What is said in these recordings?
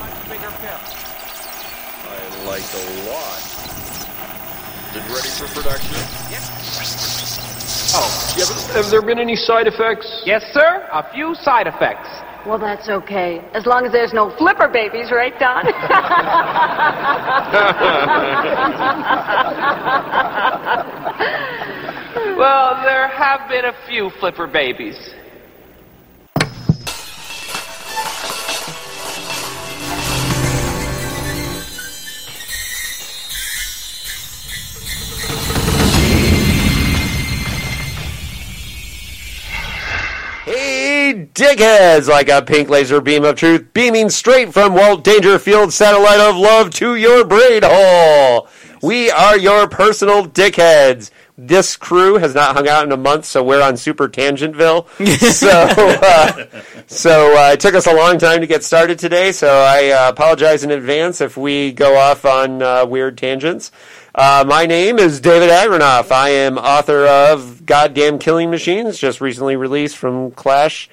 I like a lot. Is it ready for production? Yes. Oh, yeah, but have there been any side effects? Yes, sir. A few side effects. Well, that's okay. As long as there's no flipper babies, right, Don? Well, there have been a few flipper babies. Dickheads! Like a pink laser beam of truth beaming straight from Walt Dangerfield's satellite of love to your brain hole. We are your personal dickheads. This crew has not hung out in a month, so we're on Super Tangentville. so, uh, so uh, it took us a long time to get started today. So I uh, apologize in advance if we go off on uh, weird tangents. Uh, my name is David Agranoff. I am author of Goddamn Killing Machines, just recently released from Clash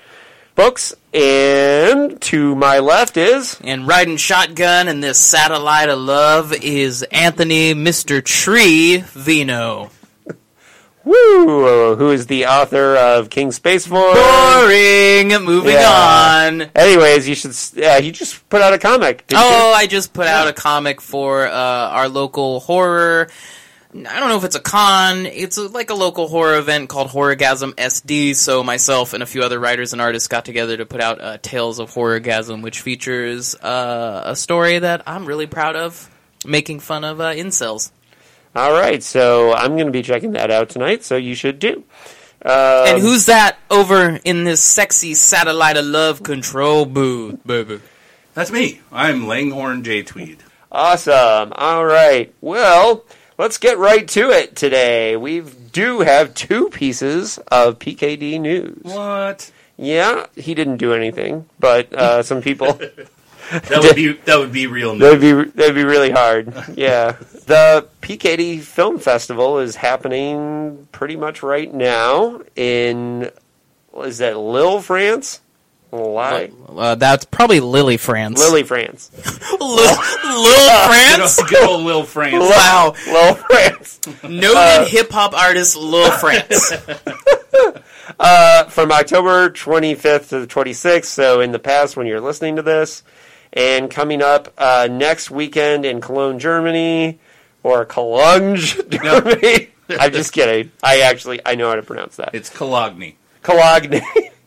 Books. And to my left is And riding shotgun in this satellite of love is Anthony Mr. Tree Vino. Woo, who is the author of King Space Force. Boring. Moving Yeah. on. Anyways, you should. Yeah, Uh, he just put out a comic. didn't Oh, I just put out a comic for uh, our local horror. I don't know if it's a con. It's a, like a local horror event called Horrorgasm SD. So myself and a few other writers and artists got together to put out uh, Tales of Horrorgasm, which features uh, a story that I'm really proud of, making fun of uh, incels. All right, so I'm going to be checking that out tonight. So you should do. Um, and who's that over in this sexy satellite of love control booth, baby? That's me. I'm Langhorne J. Tweed. Awesome. All right. Well, let's get right to it today. We do have two pieces of PKD news. What? Yeah, he didn't do anything, but uh, some people That would be that would be real news. that'd be that'd be really hard. Yeah, the PKD Film Festival is happening pretty much right now in is that Lille, France? Live. Uh, that's probably Lily France. Lily, France. Lil, Lil France? Good old, good old Lil France. Wow. Lille, France. Noted Uh, hip hop artist Lil France. uh, from October 25th to the 26th. So in the past, when you're listening to this, and coming up uh, next weekend in Cologne, Germany, or Cologne, Germany. I'm just kidding. I actually I know how to pronounce that. It's Cologne. Cologne.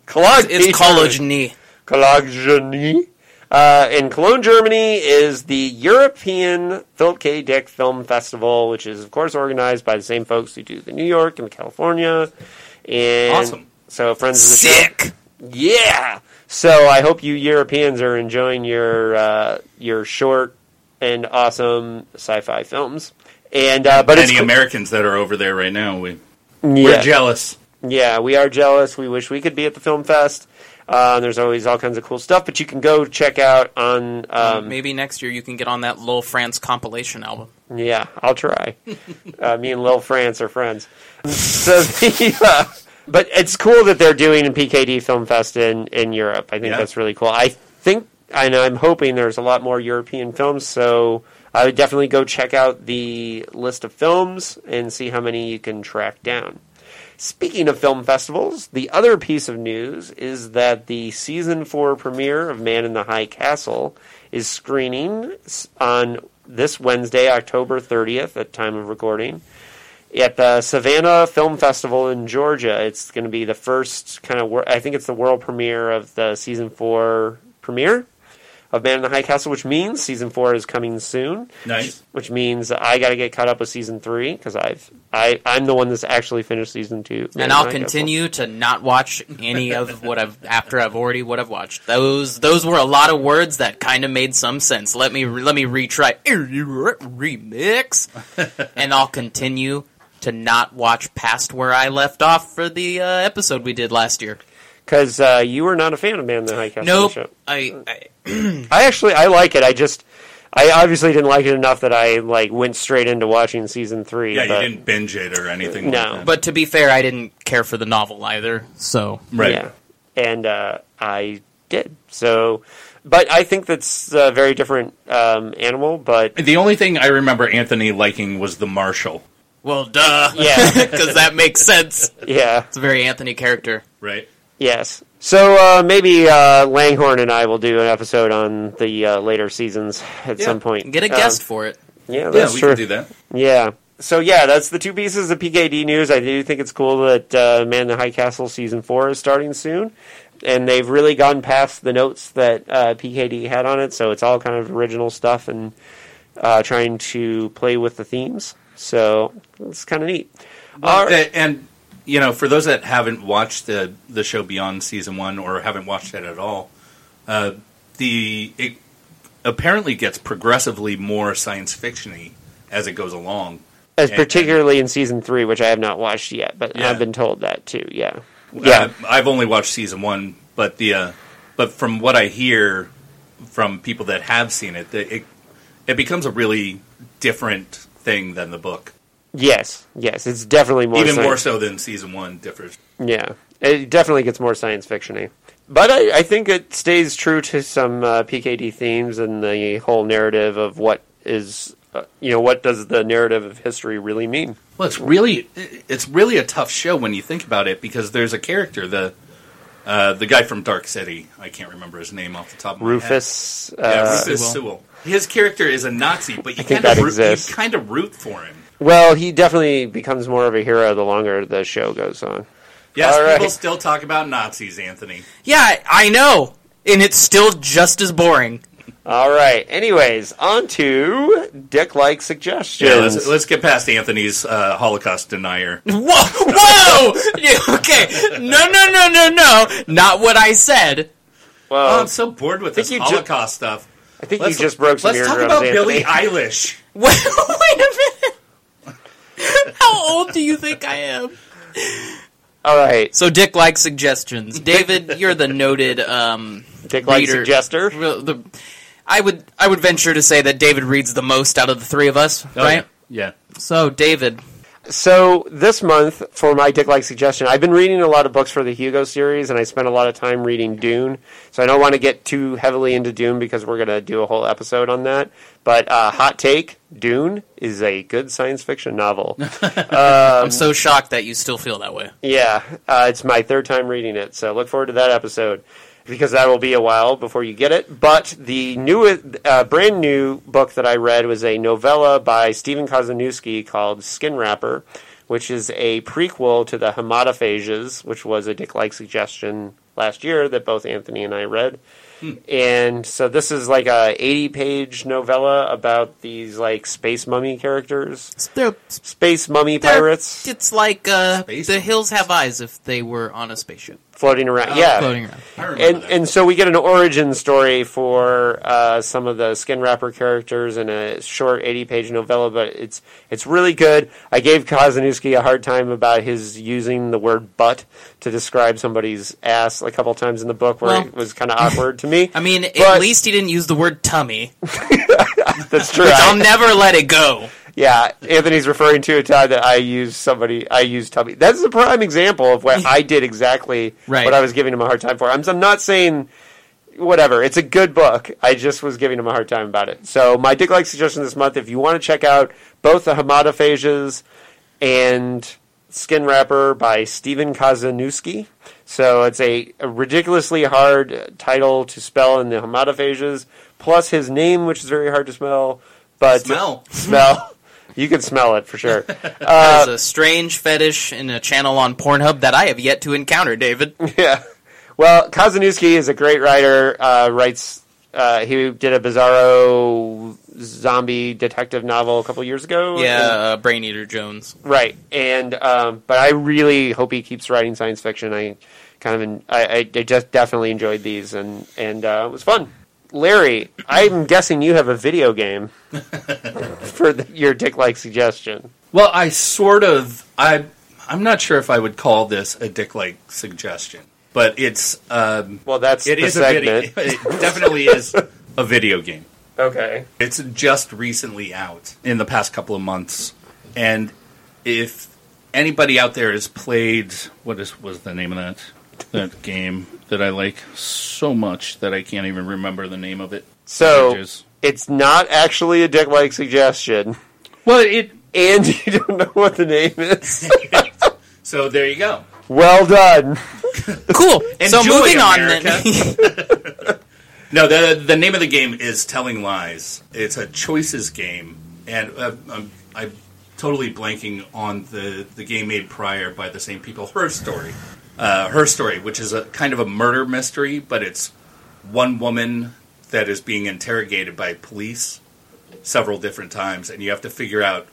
Cologne. It's college knee. Cologne. Uh, in Cologne, Germany, is the European Philip K. Dick Film Festival, which is, of course, organized by the same folks who do the New York and the California. And Awesome. So, friends of the show. Sick. Yeah. So I hope you Europeans are enjoying your uh, your short and awesome sci-fi films. And uh, but Any it's Americans that are over there right now, we yeah, we're jealous. Yeah, we are jealous. We wish we could be at the film fest. Uh, there's always all kinds of cool stuff, but you can go check out on. Um, Maybe next year you can get on that Lil France compilation album. Yeah, I'll try. uh, me and Lil France are friends. So the, uh, but it's cool that they're doing a PKD Film Fest in, in Europe. I think Yeah. that's really cool. I think, and I'm hoping there's a lot more European films, so I would definitely go check out the list of films and see how many you can track down. Speaking of film festivals, the other piece of news is that the season four premiere of Man in the High Castle is screening on this Wednesday, October 30th, at time of recording, at the Savannah Film Festival in Georgia. It's going to be the first kind of, I think it's the world premiere of the season four premiere of Man in the High Castle, which means season four is coming soon Nice. which means I got to get caught up with season three because I've I I'm the one that's actually finished season two, and I'll continue to not watch any of what I've after I've already what I've watched. Those those were a lot of words that kind of made some sense. Let me let me retry remix, and I'll continue to not watch past where I left off for the uh, episode we did last year. Because uh, you were not a fan of Man in the High Castle Nope, show. I, I I actually I like it. I just I obviously didn't like it enough that I like went straight into watching season three. Yeah, but, you didn't binge it or anything. No. like that. but to be fair, I didn't care for the novel either. So right. Yeah, and uh, I did. So, but I think that's a very different um, animal. But The only thing I remember Anthony liking was the Marshal, Well, duh. Yeah. because that makes sense. yeah, It's a very Anthony character. right? Yes. So uh, maybe uh, Langhorne and I will do an episode on the uh, later seasons at Yeah. some point. Get a Um, guest for it. yeah, Yeah, we true. could do that. Yeah. So yeah, that's the two pieces of PKD news. I do think it's cool that uh, Man in the High Castle season four is starting soon, and they've really gone past the notes that uh, PKD had on it. So it's all kind of original stuff and uh, trying to play with the themes. So it's kind of neat. All right. A- And you know, for those that haven't watched the the show beyond season one or haven't watched it at all, uh, the it apparently gets progressively more science fictiony as it goes along. As and- particularly in season three, which I have not watched yet, but Yeah. I've been told that too. Yeah. Uh, Yeah. I've only watched season one, but the uh, but from what I hear from people that have seen it, the- it it becomes a really different thing than the book, Yes. Yes. It's definitely more even science- more so than season one differs. Yeah, it definitely gets more science fictiony. But I, I think it stays true to some uh, PKD themes and the whole narrative of what is, uh, you know, what does the narrative of history really mean? Well, it's really it's really a tough show when you think about it because there's a character the uh, the guy from Dark City. I can't remember his name off the top of my head. Rufus. Uh, Yeah, Rufus Sewell. Sewell. His character is a Nazi, but you kind of root, you kind of root for him. Well, he definitely becomes more of a hero the longer the show goes on. Yes, All right. people still talk about Nazis, Anthony. Yeah, I I know. And it's still just as boring. All right. Anyways, on to dick-like suggestions. Yeah, let's, let's get past Anthony's uh, Holocaust denier. Whoa! Whoa! Okay. No, no, no, no, no. Not what I said. well, Oh, I'm so bored with this you ju- Holocaust stuff. I think Let's, you just broke some let's talk about Anthony. Billie Eilish. Wait, wait a minute. How old do you think I am? All right, So, Dick likes suggestions. David, you're the noted um, dick-like reader. suggester. Well, the- I would I would venture to say that David reads the most out of the three of us, right? Yeah. So, David, So this month, for my dick like suggestion, I've been reading a lot of books for the Hugo series, and I spent a lot of time reading Dune. So I don't want to get too heavily into Dune because we're going to do a whole episode on that. But uh, hot take: Dune is a good science fiction novel. I'm so shocked that you still feel that way. yeah, uh, it's my third time reading it, so look forward to that episode because that will be a while before you get it. But the new, uh, brand new book that I read was a novella by Stephen Kozeniewski called Skin Wrapper, which is a prequel to the Hematophages, which was a Dick-like suggestion last year that both Anthony and I read. And so this is like a 80-page novella about these like space mummy characters, They're, space mummy pirates. It's like uh, Space the hills have eyes if they were on a spaceship floating around. yeah, floating around. I and that. and so we get an origin story for uh, some of the skin wrapper characters in a short eighty page novella, but it's it's really good. I gave Kozeniewski a hard time about his using the word "butt" to describe somebody's ass a couple times in the book, where Well- it was kind of awkward to me. I mean, But- at least he didn't use the word tummy. That's true. I'll never let it go. Yeah, Anthony's referring to a time that I used somebody. I used tummy. That's a prime example of what I did exactly Right. what I was giving him a hard time for. I'm, I'm not saying whatever. It's a good book. I just was giving him a hard time about it. So my dick like suggestion this month, if you want to check out both the Hematophages and Skin Wrapper by Stephen Kozeniewski. So it's a, a ridiculously hard title to spell in the Hematophages, plus his name, which is very hard to spell. But Smell. smell. You can smell it for sure. That is a strange fetish in a channel on Pornhub that I have yet to encounter, David. Yeah. Well, Kozeniewski is a great writer. Uh, writes. Uh, he did a Bizarro zombie detective novel a couple years ago. Yeah, uh, Braineater Jones. Right. And um, but I really hope he keeps writing science fiction. I kind of I, I just definitely enjoyed these and and uh, it was fun. Larry, I'm guessing you have a video game for the, your dick-like suggestion. Well, I sort of I I'm not sure if I would call this a dick like suggestion, but it's um, Well, that's it the is a video. It definitely is a video game. Okay. It's just recently out in the past couple of months, and if anybody out there has played what is was the name of that that game that I like so much that I can't even remember the name of it. So Avengers. it's not actually a dick like suggestion, well, it. and you don't know what the name is. So there you go. well done. Cool. so Enjoy, moving on America. then. No, the the name of the game is Telling Lies. It's a choices game, and uh, I'm, I'm totally blanking on the the game made prior by the same people. Her story, uh, her story, which is a kind of a murder mystery, but it's one woman that is being interrogated by police several different times, and you have to figure out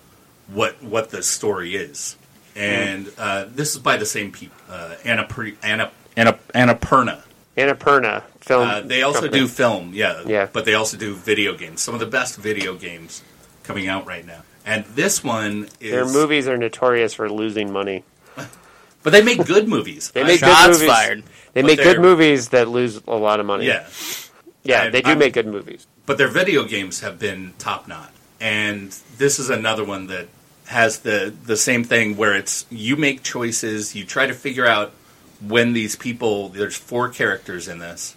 what what the story is. And uh, this is by the same people, uh, Anna Pri- Anna Anna Annapurna. Annapurna film. Uh, they also company. do film, yeah, Yeah. But they also do video games. Some of the best video games coming out right now. And this one is Their movies are notorious for losing money. But they make good movies. They I- make good Shots movies. fired. They make good movies that lose a lot of money. yeah, yeah, And they do I'm- make good movies. but their video games have been top notch. And this is another one that has the the same thing where it's you make choices, you try to figure out when these people there's four characters in this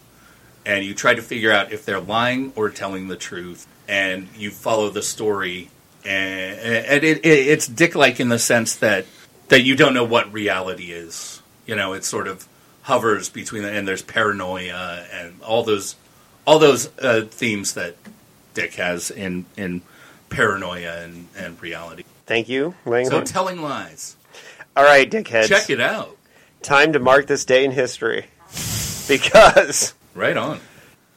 and you try to figure out if they're lying or telling the truth and you follow the story and, and it, it, it's dick like in the sense that that you don't know what reality is you know it sort of hovers between and there's paranoia and all those all those uh, themes that dick has in in paranoia and, and reality Thank you, Langhorne. so telling lies All right, dickheads. check it out Time to mark this day in history. Because right on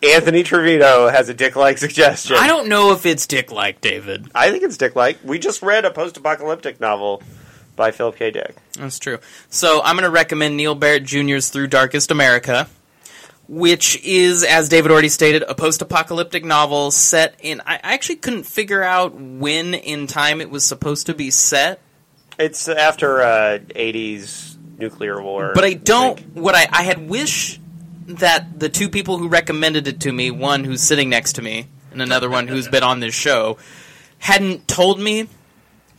Anthony Trevino has a dick-like suggestion. I don't know if it's dick like David. I think it's dick-like. We just read a post-apocalyptic novel by Philip K. Dick. That's true. So I'm going to recommend Neal Barrett Jr.'s Through Darkest America, which is, as David already stated, a post-apocalyptic novel set in. I I actually couldn't figure out when in time it was supposed to be set, It's after uh, 80s nuclear war. but I don't. think. What I I had wished that the two people who recommended it to me, one who's sitting next to me and another one who's been on this show, hadn't told me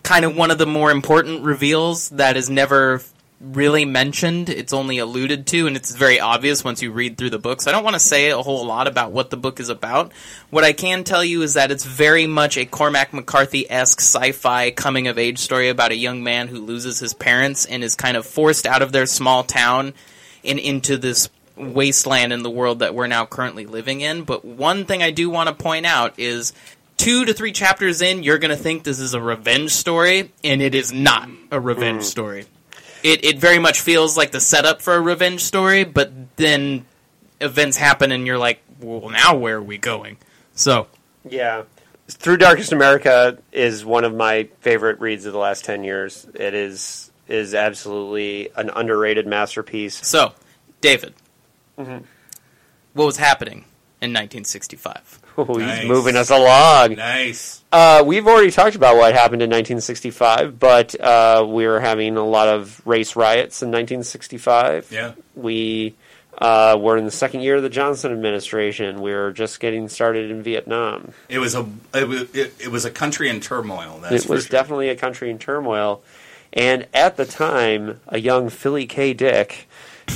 kind of one of the more important reveals that is never really mentioned. It's only alluded to, and it's very obvious once you read through the book. So I don't want to say a whole lot about what the book is about. What I can tell you is that it's very much a Cormac McCarthy esque sci fi coming of age story about a young man who loses his parents and is kind of forced out of their small town and into this wasteland in the world that we're now currently living in. But one thing I do want to point out is two to three chapters in, you're going to think this is a revenge story, and it is not a revenge story. It, it very much feels like the setup for a revenge story, but then events happen, and you're like, well, now where are we going? So, Yeah. Through Darkest America is one of my favorite reads of the last 10 years. It is is absolutely an underrated masterpiece. so David, Mm-hmm. what was happening in 1965? Oh, he's Nice. moving us along. nice Uh, we've already talked about what happened in 1965, but uh, we were having a lot of race riots in 1965. yeah We uh, were in the second year of the Johnson administration. We were just getting started in Vietnam. it was a it was, it, it was a country in turmoil it was sure. definitely a country in turmoil. And at the time, a young Philly K. Dick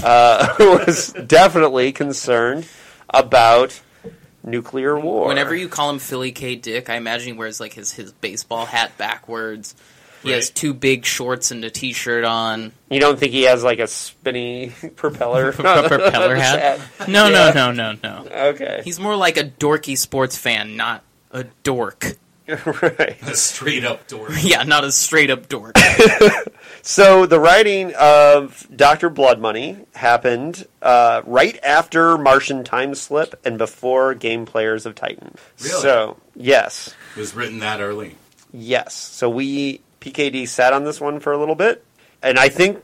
uh, was definitely concerned about nuclear war. Whenever you call him Philly K. Dick, I imagine he wears like his, his baseball hat backwards. He has two big shorts and a t-shirt on. you don't think he has like a spinny propeller propeller hat? No, Yeah. no, no, no, no. Okay, He's more like a dorky sports fan, not a dork. right. a straight up dork. Yeah, not a straight up dork. So the writing of Doctor Blood Money happened uh, right after Martian Time Slip and before Game Players of Titan. Really? So yes, It was written that early yes. So we PKD sat on this one for a little bit, and I think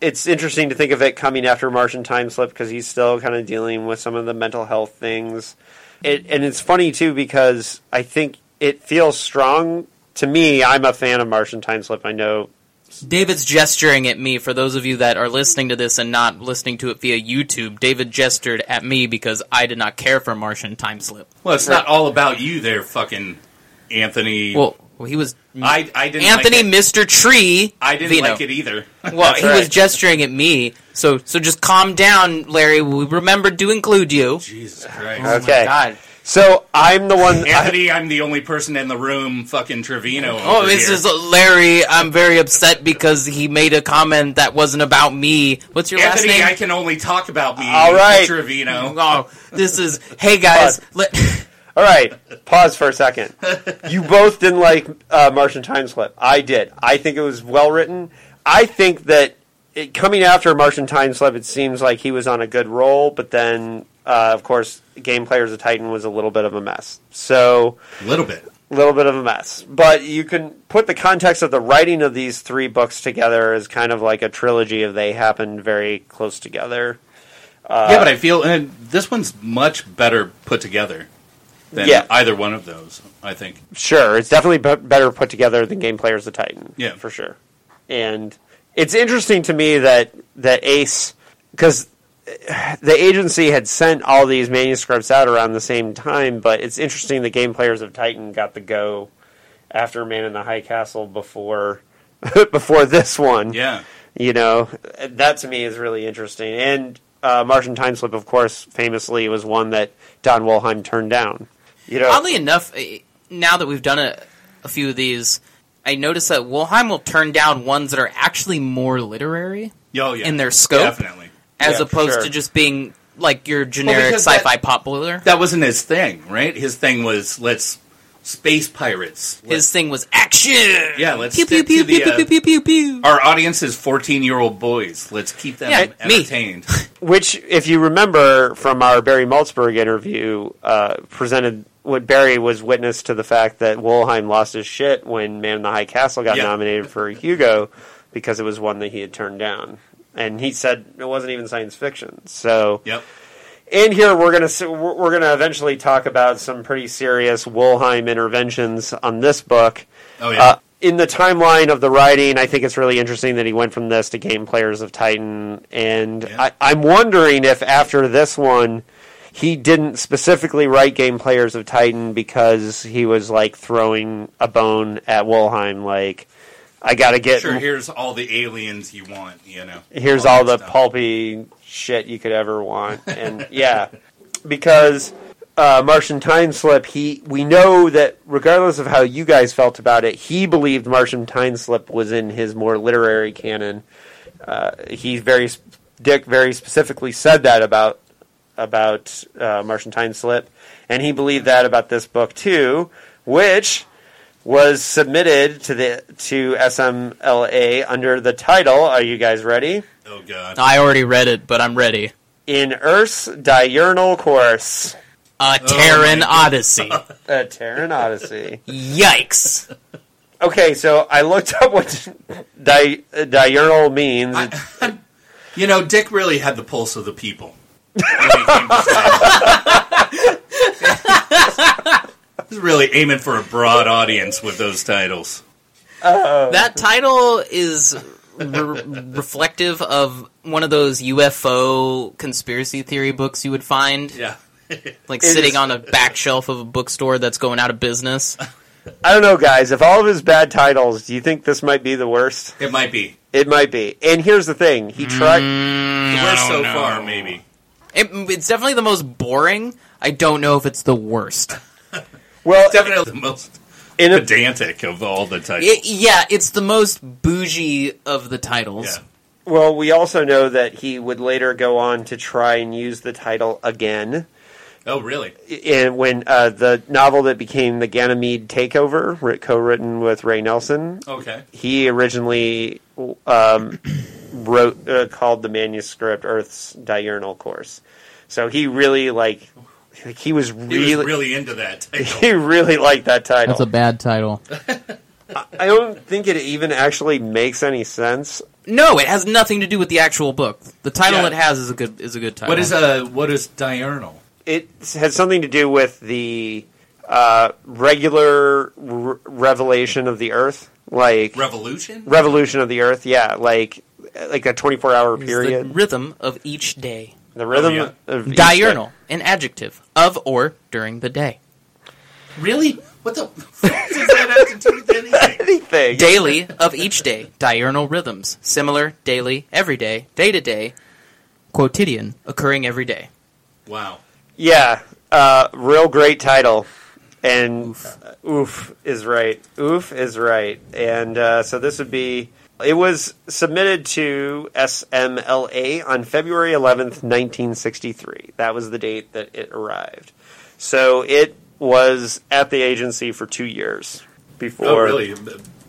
it's interesting to think of it coming after Martian Time Slip because he's still kind of dealing with some of the mental health things. It, and it's funny too because I think it feels strong to me. I'm a fan of Martian Time Slip. I know David's gesturing at me. For those of you that are listening to this and not listening to it via YouTube, David gestured at me because I did not care for Martian Time Slip. well it's not all about you there fucking Anthony Well, Well, he was I, I didn't Anthony, like. Mr. Tree. I didn't Vino. like it either. Well, he right. was gesturing at me. So, so just calm down, Larry. We remembered to include you. Jesus Christ. Okay. Oh God. So I'm the one. Anthony, I'm the only person in the room fucking Trevino. Oh, this here. is Larry. I'm very upset because he made a comment that wasn't about me. What's your Anthony, last name? I can only talk about me. All right. Trevino. Oh, this is. Hey guys, let, all right, pause for a second. You both didn't like uh, Martian Time Slip. I did. I think it was well written. I think that it, coming after Martian Time Slip, it seems like he was on a good roll, but then, uh, of course, Game Players of Titan was a little bit of a mess. So. A little bit. a little bit of a mess. But you can put the context of the writing of these three books together as kind of like a trilogy of they happened very close together. yeah, but I feel and this one's much better put together than Yeah. either one of those. I think. Sure, it's definitely be- better put together than Game Players of Titan. Yeah. for sure. And it's interesting to me that that Ace, because the agency had sent all these manuscripts out around the same time, but it's interesting the Game Players of Titan got the go after Man in the High Castle before before this one. Yeah. You know, that to me is really interesting. And uh, Martian Time Slip, of course, famously was one that Don Wollheim turned down. You know, oddly enough, eh, now that we've done a, a few of these, I notice that Wollheim will turn down ones that are actually more literary Oh, yeah. in their scope, Definitely. As Yeah, opposed sure. to just being like your generic because that- sci-fi popular. That wasn't his thing, right? His thing was let's space pirates. Let's- His thing was action. Yeah, let's pew pew stick pew to the, pew uh, pew pew pew pew. our audience is 14 year old boys. Let's keep them Yeah, entertained. which, if you remember from our Barry Malzberg interview, uh, presented what Barry was witness to the fact that Wollheim lost his shit when Man in the High Castle got Yeah. nominated for a Hugo because it was one that he had turned down. And he said it wasn't even science fiction. So, yep. in here we're gonna we're gonna eventually talk about some pretty serious Wollheim interventions on this book. Oh yeah. Uh, in the timeline of the writing, I think it's really interesting that he went from this to Game Players of Titan, and Yeah. I, I'm wondering if after this one, he didn't specifically write Game Players of Titan because he was like throwing a bone at Wollheim, like I got to get sure. Here's all the aliens you want. You know. here's all the stuff. pulpy shit you could ever want and yeah because uh, martian time slip he we know that regardless of how you guys felt about it he believed martian time slip was in his more literary canon uh, he very dick very specifically said that about about uh, martian time slip and he believed that about this book too which was submitted to the to SMLA under the title. Are you guys ready? Oh god. I already read it, but I'm ready. In Earth's diurnal course, A Oh Terran my Odyssey. a Terran Odyssey. Yikes! Okay, so I looked up what di- diurnal means. You know, Dick really had the pulse of the people. when he came to say it. He's really aiming for a broad audience with those titles. Uh, that title is re- reflective of one of those UFO conspiracy theory books you would find, Yeah. like It sitting is- on a back shelf of a bookstore that's going out of business. I don't know, guys. If all of his bad titles, do you think this might be the worst? It might be. It might be. And here's the thing: he mm, tried. The worst so far, maybe. It, it's definitely the most boring. I don't know if it's the worst. Well, Definitely the most in a, pedantic of all the titles. It, yeah, it's the most bougie of the titles. yeah. well, we also know that he would later go on to try and use the title again. Oh, really? and when uh, the novel that became the Ganymede Takeover, co-written with Ray Nelson, Okay. he originally um, wrote uh, called the manuscript Earth's Diurnal Course. So he really like he was He really was really into that title. he really liked that title. That's a bad title. I don't think it even actually makes any sense. No, it has nothing to do with the actual book. The title Yeah. it has is a good is a good title. What is a what is diurnal? It has something to do with the uh, regular r- revelation of the Earth, like Revolution? revolution of the Earth. Yeah, like like a twenty four hour period. the rhythm of each day. The rhythm Oh, of each Diurnal, an adjective of or during the day. Really? What the fuck does that have to do with anything? Anything. Daily of each day, diurnal rhythms, similar, daily, every day, day to day, quotidian, occurring every day. Wow. Yeah, uh, real great title. And oof. oof is right. Oof is right. And uh, so this would be. It was submitted to SMLA on February 11th, 1963. That was the date that it arrived. So it was at the agency for two years before. Oh, really?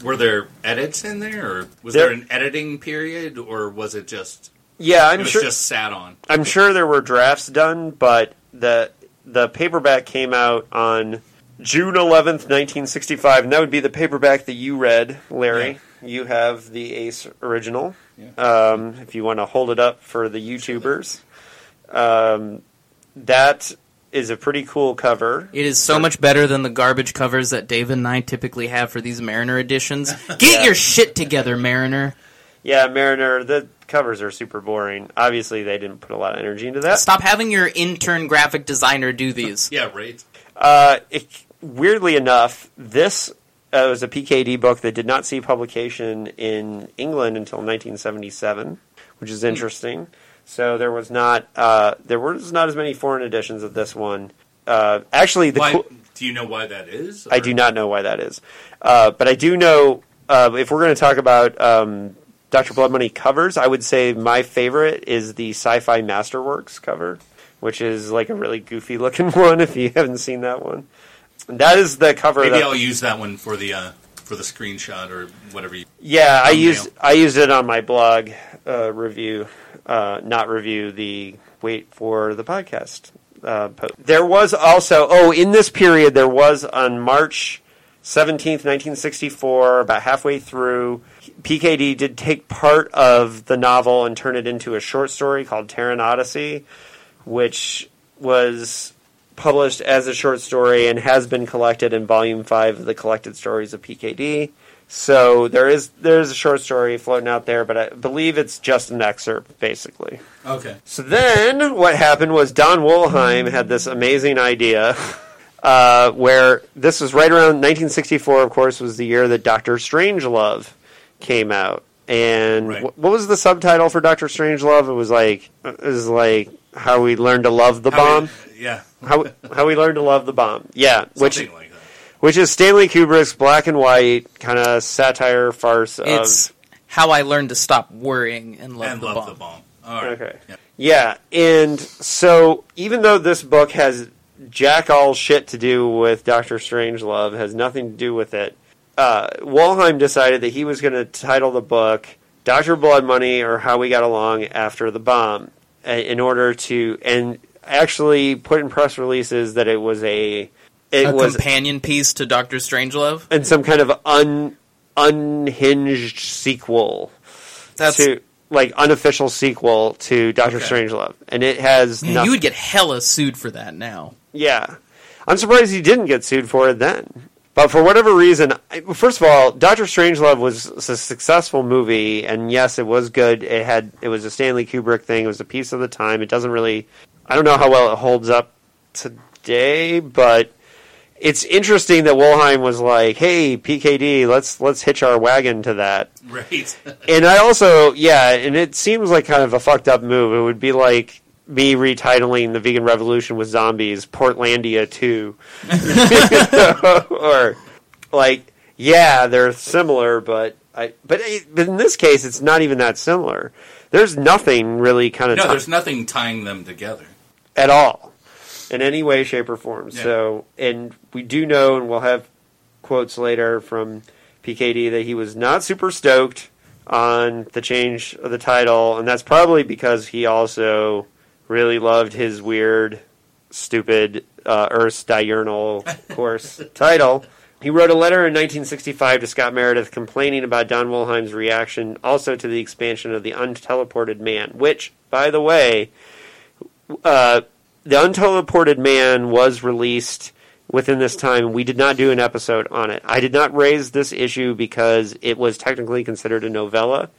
Were there edits in there, or was There- there, an editing period, or was it just Yeah, I'm was sure. just sat on? I'm sure there were drafts done, but the the paperback came out on June 11th, 1965, and that would be the paperback that you read, Larry. You have the Ace original. Um, if you want to hold it up for the YouTubers, um, that is a pretty cool cover. It is so much better than the garbage covers that Dave and I typically have for these Mariner editions. Get Yeah. your shit together, Mariner. Yeah, Mariner. The covers are super boring. Obviously, they didn't put a lot of energy into that. Stop having your intern graphic designer do these. Yeah, right. Uh, it, weirdly enough, this uh, was a PKD book that did not see publication in England until 1977, which is interesting. So there was not uh, there was not as many foreign editions of this one. Uh, actually, the Why, cool- do you know why that is? I do not know why that is, uh, but I do know uh, if we're going to talk about um, Doctor Blood Money covers, I would say my favorite is the Sci-Fi Masterworks cover, which is like a really goofy looking one. If you haven't seen that one, that is the cover. Maybe that, I'll use that one for the uh, for the screenshot or whatever. You, yeah, I used I used it on my blog uh, review, uh, not review the wait for the podcast. Uh, post. There was also oh in this period there was on March seventeenth, nineteen sixty four, about halfway through. PKD did take part of the novel and turn it into a short story called Terran Odyssey, which was published as a short story and has been collected in volume five of the collected stories of PKD. So there is there is a short story floating out there, but I believe it's just an excerpt, basically. okay. So then what happened was Don Wollheim had this amazing idea uh, where this was right around 1964, of course, was the year that Doctor Strangelove came out. And Right. wh- what was the subtitle for Doctor Strangelove? It was like it was like how we learned to love the How bomb. we- yeah. How how we learned to love the bomb. Yeah, which like that. which is Stanley Kubrick's black and white kind of satire farce It's of how I learned to stop worrying and love and the love bomb. the bomb. All right. Okay. Yeah. Yeah, and so even though this book has jack all shit to do with Doctor Strangelove, has nothing to do with it, uh, Wollheim decided that he was going to title the book Doctor Blood Money or How We Got Along After the Bomb Uh, in order to and actually put in press releases that it was a it A was companion piece to Doctor Strangelove. and some kind of un unhinged sequel That's to like unofficial sequel to Doctor Okay. Strangelove, and it has man, you would get hella sued for that now. yeah. I'm surprised he didn't get sued for it then. But for whatever reason, first of all, Doctor Strangelove was a successful movie, and yes, it was good. It had it was a Stanley Kubrick thing. It was a piece of the time. It doesn't really, I don't know how well it holds up today, but it's interesting that Wollheim was like, "Hey, PKD, let's let's hitch our wagon to that." Right. And I also, yeah, and it seems like kind of a fucked up move. It would be like me retitling the vegan revolution with zombies, Portlandia 2. or, like, yeah, they're similar, but I, but, it, but in this case, it's not even that similar. There's nothing really kind of no, there's nothing tying them together. at all in any way, shape, or form. Yeah. So, and we do know, and we'll have quotes later from PKD that he was not super stoked on the change of the title, and that's probably because he also really loved his weird, stupid uh, Earth's Diurnal course title. He wrote a letter in 1965 to Scott Meredith complaining about Don Wollheim's reaction also to the expansion of the unteleported man, which, by the way, uh, the Unteleported Man was released within this time. We did not do an episode on it. I did not raise this issue because it was technically considered a novella,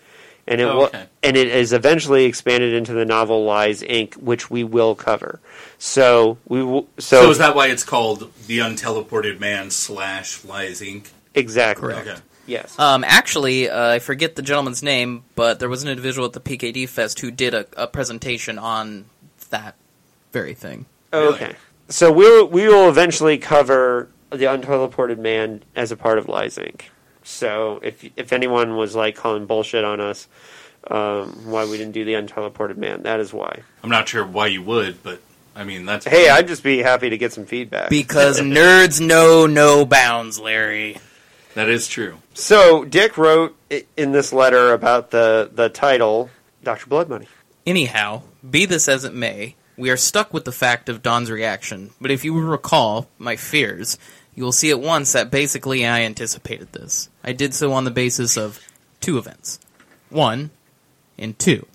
and it Oh, will, and it is eventually expanded into the novel Lies Inc., which we will cover. So we will. So, So is that why it's called the Unteleported Man slash Lies Inc? exactly Okay. yes. Um, actually, uh, I forget the gentleman's name, but there was an individual at the PKD Fest who did a, a presentation on that very thing. really? Okay. So we'll we will eventually cover the unteleported man as a part of Lies Inc. So if if anyone was like calling bullshit on us, um, why we didn't do the unteleported man, that is why. I'm not sure why you would, but I mean that's Hey, I'd just be happy to get some feedback. Because nerds know no bounds, Larry. that is true. so Dick wrote in this letter about the the title, Doctor Blood Money. Anyhow, be this as it may, we are stuck with the fact of Don's reaction, but if you will recall my fears, you will see at once that basically I anticipated this. I did so on the basis of two events. One, and two.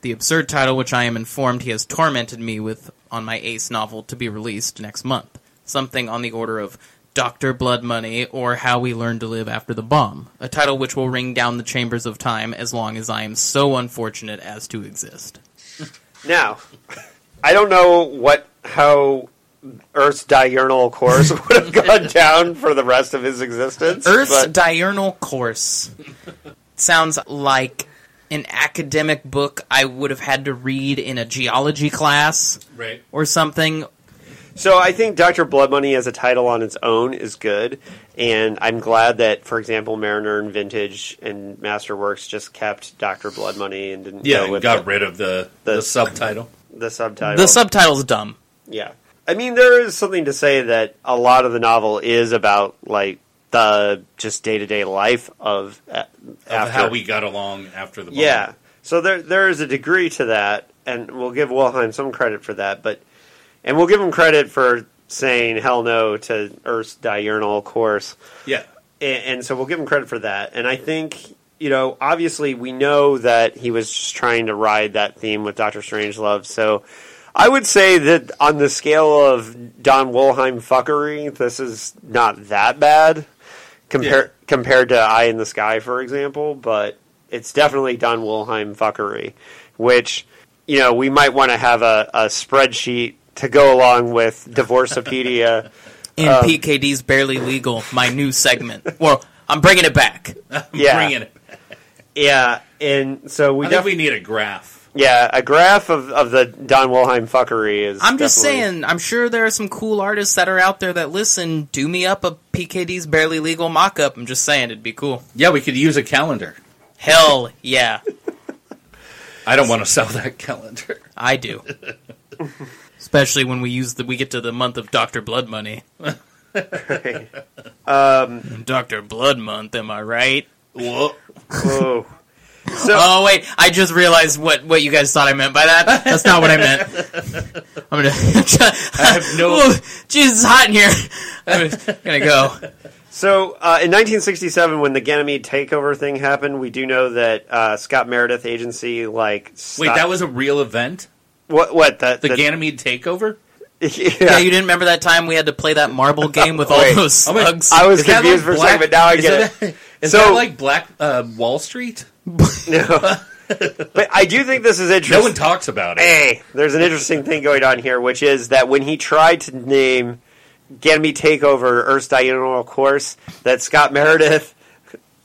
The absurd title which I am informed he has tormented me with on my ace novel to be released next month. Something on the order of Dr. Blood Money or How We Learn to Live After the Bomb. A title which will ring down the chambers of time as long as I am so unfortunate as to exist. Now, I don't know what how Earth's diurnal course would have gone down for the rest of his existence. Earth's but- diurnal course sounds like an academic book I would have had to read in a geology class Right. or something. So I think Doctor Blood Money as a title on its own is good, and I'm glad that, for example, Mariner and Vintage and Masterworks just kept Doctor Blood Money and didn't Yeah, go with got the, rid of the, the, the- subtitle. the subtitle. The subtitle's dumb. yeah, I mean there is something to say that a lot of the novel is about like the just day to day life of, uh, Of after how we got along after the bomb. Yeah. So there there is a degree to that, and we'll give Wollheim some credit for that, but and we'll give him credit for saying hell no to Earth's diurnal course, Yeah. and, and so we'll give him credit for that. And I think you know, obviously, we know that he was just trying to ride that theme with Doctor Strangelove. So I would say that on the scale of Don Wollheim fuckery, this is not that bad compared compared to Eye in the Sky, for example. But it's definitely Don Wollheim fuckery, which you know we might want to have a, a spreadsheet to go along with Divorcepedia. In Um, PKD's Barely Legal, my new segment. Well, I'm bringing it back. Yeah. Bringing it. yeah, and so we I think definitely we need a graph. Yeah, a graph of, of the Don Wollheim fuckery is. I'm just definitely- saying, I'm sure there are some cool artists that are out there that listen. Do me up a PKD's Barely Legal mock up. I'm just saying, it'd be cool. Yeah, we could use a calendar. Hell yeah, I don't want to sell that calendar. I do. Especially when we use the we get to the month of Doctor Blood Money. Um, Doctor Blood Month, am I right? Whoa. whoa. Oh wait, I just realized what what you guys thought I meant by that. That's not what I meant. I'm gonna. I have no- Ooh, Jesus, it's hot in here. I'm gonna go. So, uh, in 1967, when the Ganymede takeover thing happened, we do know that uh, Scott Meredith Agency, like, Wait, that was a real event? what? What the, The Ganymede takeover? yeah. Yeah, you didn't remember that time we had to play that marble game with all Wait. those Oh, slugs? I was Is that confused like for a second, but now I is get that, Is So- that like Black uh, Wall Street? No. but I do think this is interesting. No one talks about it. Hey, there's an interesting thing going on here, which is that when he tried to name Ganymede Takeover Earth's Diurnal Course, that Scott Meredith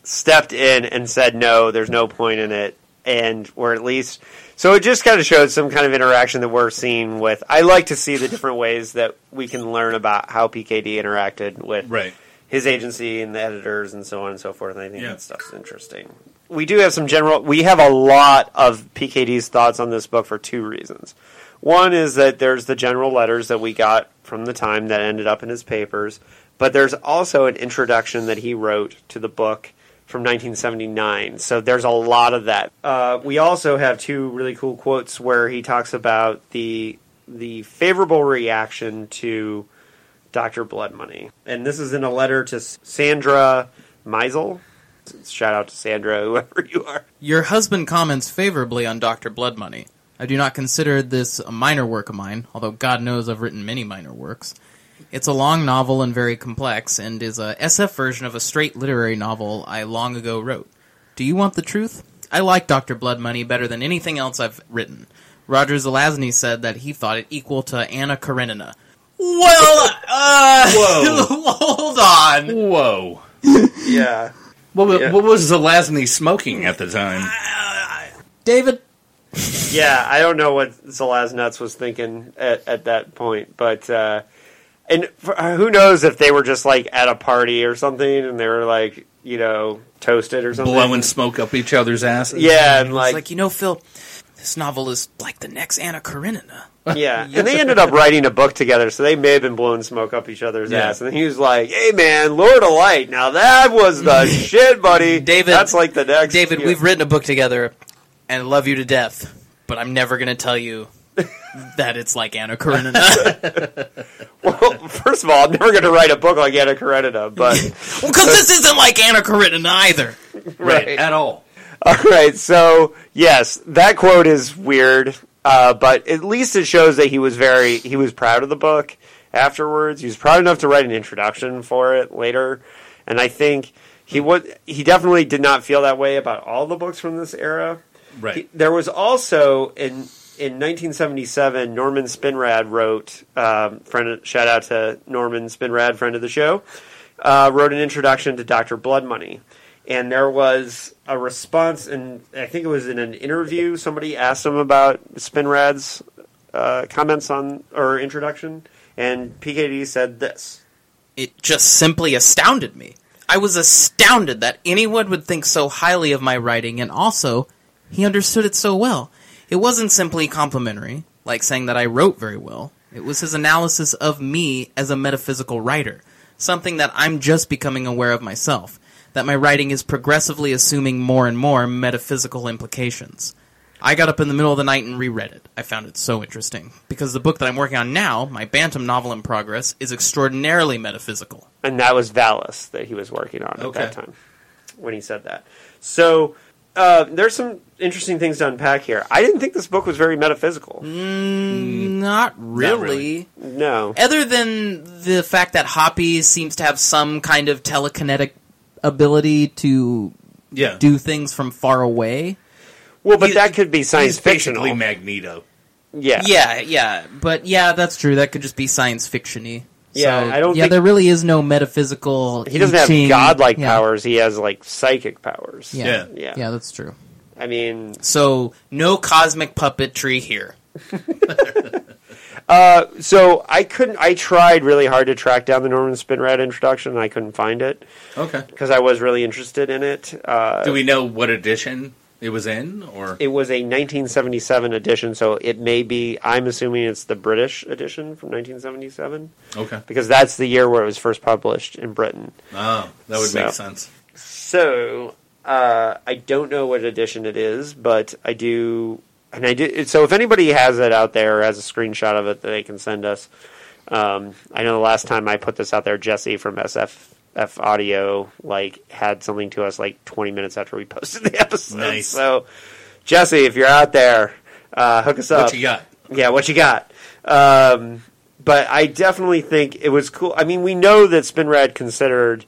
stepped in and said, no, there's no point in it. And, or at least, so it just kind of showed some kind of interaction that we're seeing with. I like to see the different ways that we can learn about how PKD interacted with Right. his agency and the editors and so on and so forth. And I think Yeah. that stuff's interesting. We do have some general. We have a lot of PKD's thoughts on this book for two reasons. One is that there's the general letters that we got from the time that ended up in his papers, but there's also an introduction that he wrote to the book from 1979. So there's a lot of that. Uh, we also have two really cool quotes where he talks about the the favorable reaction to Dr. Blood Money. And this is in a letter to Sandra Miesel. Shout out to Sandra, whoever you are. Your husband comments favorably on Dr. Blood Money. I do not consider this a minor work of mine, although God knows I've written many minor works. It's a long novel and very complex, and is a SF version of a straight literary novel I long ago wrote. Do you want the truth? I like Dr. Blood Money better than anything else I've written. Roger Zelazny said that he thought it equal to Anna Karenina. Well, uh, Whoa. hold on. Whoa. Yeah. What, wa- Yeah. what was Zelazny smoking at the time? David, Yeah, I don't know what Zelaznuts was thinking at, at that point, but uh, and for, uh, who knows if they were just like at a party or something, and they were like, you know, toasted or something. Blowing smoke up each other's asses? Yeah, and it's like, like, you know, Phil, this novel is like the next Anna Karenina. Yeah, and they ended up writing a book together, so they may have been blowing smoke up each other's Yeah. ass. And he was like, "Hey, man, Lord of Light, now that was the shit, buddy. David, that's like the next." David, you we've written a book together, and love you to death, but I'm never going to tell you that it's like Anna Karenina. Well, first of all, I'm never going to write a book like Anna Karenina, but Well Because this isn't like Anna Karenina either. Right, Right. at all. All right, so yes, that quote is weird, uh, but at least it shows that he was very he was proud of the book afterwards. He was proud enough to write an introduction for it later, and I think he would he definitely did not feel that way about all the books from this era. Right. He- there was also in in 1977, Norman Spinrad wrote. Um, friend, shout out to Norman Spinrad, friend of the show. Uh, wrote an introduction to Doctor Blood Money, and there was a response, and I think it was in an interview. Somebody asked him about Spinrad's uh, comments on or introduction, and PKD said this. It just simply astounded me. I was astounded that anyone would think so highly of my writing, and also, he understood it so well. It wasn't simply complimentary, like saying that I wrote very well. It was his analysis of me as a metaphysical writer, something that I'm just becoming aware of myself, that my writing is progressively assuming more and more metaphysical implications. I got up in the middle of the night and reread it. I found it so interesting. Because the book that I'm working on now, my Bantam novel in progress, is extraordinarily metaphysical. and that was Valis that he was working on Okay. at that time when he said that. So uh, there's some interesting things to unpack here. I didn't think this book was very metaphysical. Not really. really. No, Other than the fact that Hoppy seems to have some kind of telekinetic ability to Yeah. do things from far away. well, but He- that could be science fiction. basically. Magneto. yeah, Yeah, yeah, but yeah, that's true. That could just be science fictiony. Yeah, So, I don't Yeah, think- there really is no metaphysical. He doesn't I have godlike yeah. powers. He has like psychic powers. Yeah. Yeah. Yeah. yeah, that's true. I mean, So no cosmic puppetry here. so I couldn't. I tried really hard to track down the Norman Spinrad introduction, and I couldn't find it Okay. because I was really interested in it. Uh, Do we know what edition it was in, or it was a 1977 edition, so it may be. I'm assuming it's the British edition from 1977 okay? because that's the year where it was first published in Britain. Oh, that would So- make sense. So uh, I don't know what edition it is, but I do, and I do. So if anybody has it out there, or has a screenshot of it that they can send us. Um, I know the last time I put this out there, Jesse from SFF Audio like had something to us like 20 minutes after we posted the episode. Nice. So Jesse, if you're out there, uh, hook us up. What you got? Yeah, what you got? Um, but I definitely think it was cool. I mean, we know that Spinrad considered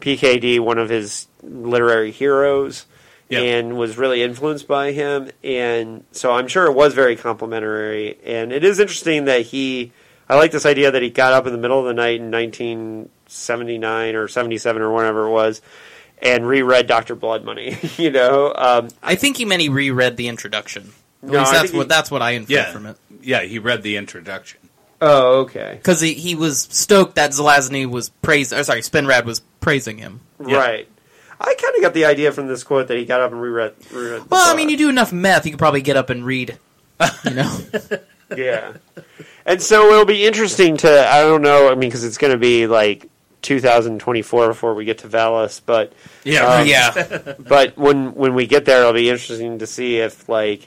PKD one of his literary heroes Yeah. and was really influenced by him. And so I'm sure it was very complimentary. And it is interesting that he, I like this idea that he got up in the middle of the night in 1979 or 77 or whatever it was and reread Dr. Blood Money, you know? Um, I think he meant he reread the introduction. At No, least that's what he- that's what I inferred Yeah, from it. yeah. He read the introduction. oh, okay. Because he, he was stoked that Zelazny was praised. Or sorry, Spinrad was praising him. Yeah. Right. I kind of got the idea from this quote that he got up and reread. reread the Well, I mean, you do enough meth, you could probably get up and read. You know, Yeah. And so it'll be interesting to, I don't know, I mean, because it's going to be like 2024 before we get to Valis, but Yeah, Um, yeah. but when when we get there, it'll be interesting to see if like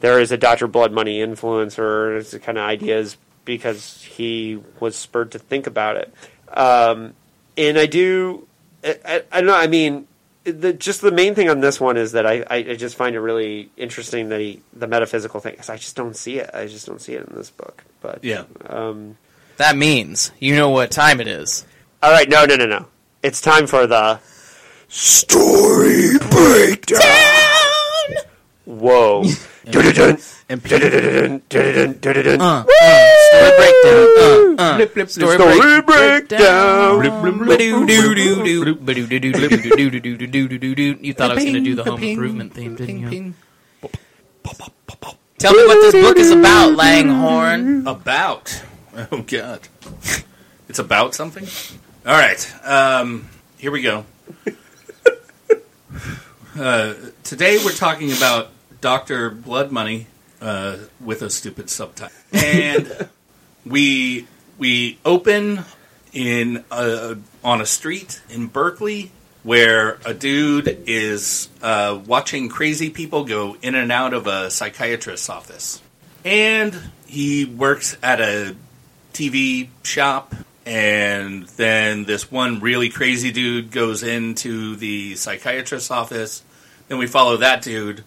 there is a Doctor Blood Money influence or kind of ideas because he was spurred to think about it. Um, and I do, I, I, I don't know. I mean, the just the main thing on this one is that I, I, I just find it really interesting that he the metaphysical thing. 'cause I just don't see it. I just don't see it in this book. But Yeah. Um, That means you know what time it is. all right. No. No. No. No. It's time for the story breakdown. Whoa and breakdown. Uh, uh, story breakdown. You thought I was going to do the home improvement theme, didn't you? Tell me what this book is about, Langhorne. About? Oh, God. It's about something? All right. Um, here we go. Uh, today we're talking about Dr. Blood Money uh, with a stupid subtitle. And we we open in a, on a street in Berkeley where a dude is uh, watching crazy people go in and out of a psychiatrist's office. And he works at a TV shop, and then this one really crazy dude goes into the psychiatrist's office. Then we follow that dude,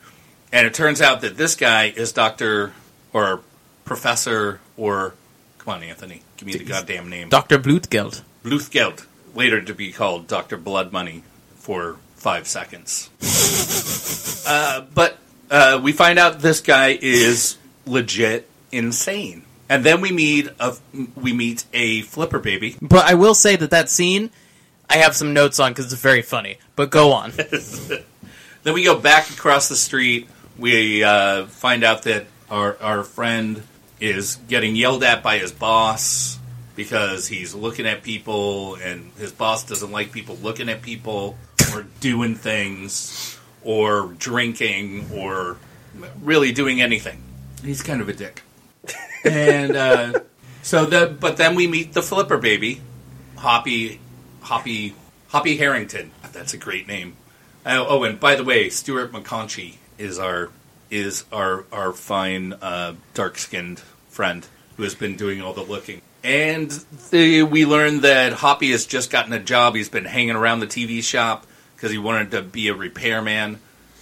and it turns out that this guy is Doctor or Professor or come on, Anthony, give me the goddamn name. Dr. Blutgeld. Bluthgeld, later to be called Dr. Blood Money for five seconds. uh, but uh, we find out this guy is legit insane. And then we meet a we meet a flipper baby. But I will say that that scene, I have some notes on because it's very funny. But go on. Then we go back across the street. We uh, find out that our our friend is getting yelled at by his boss because he's looking at people, and his boss doesn't like people looking at people or doing things or drinking or really doing anything. He's kind of a dick. and uh, so the but then we meet the flipper baby, Hoppy, Hoppy, Hoppy Harrington. That's a great name. Oh, oh, and by the way, Stuart McConchie is our is our our fine uh, dark skinned friend who has been doing all the looking. And we learned that Hoppy has just gotten a job. He's been hanging around the TV shop because he wanted to be a repairman.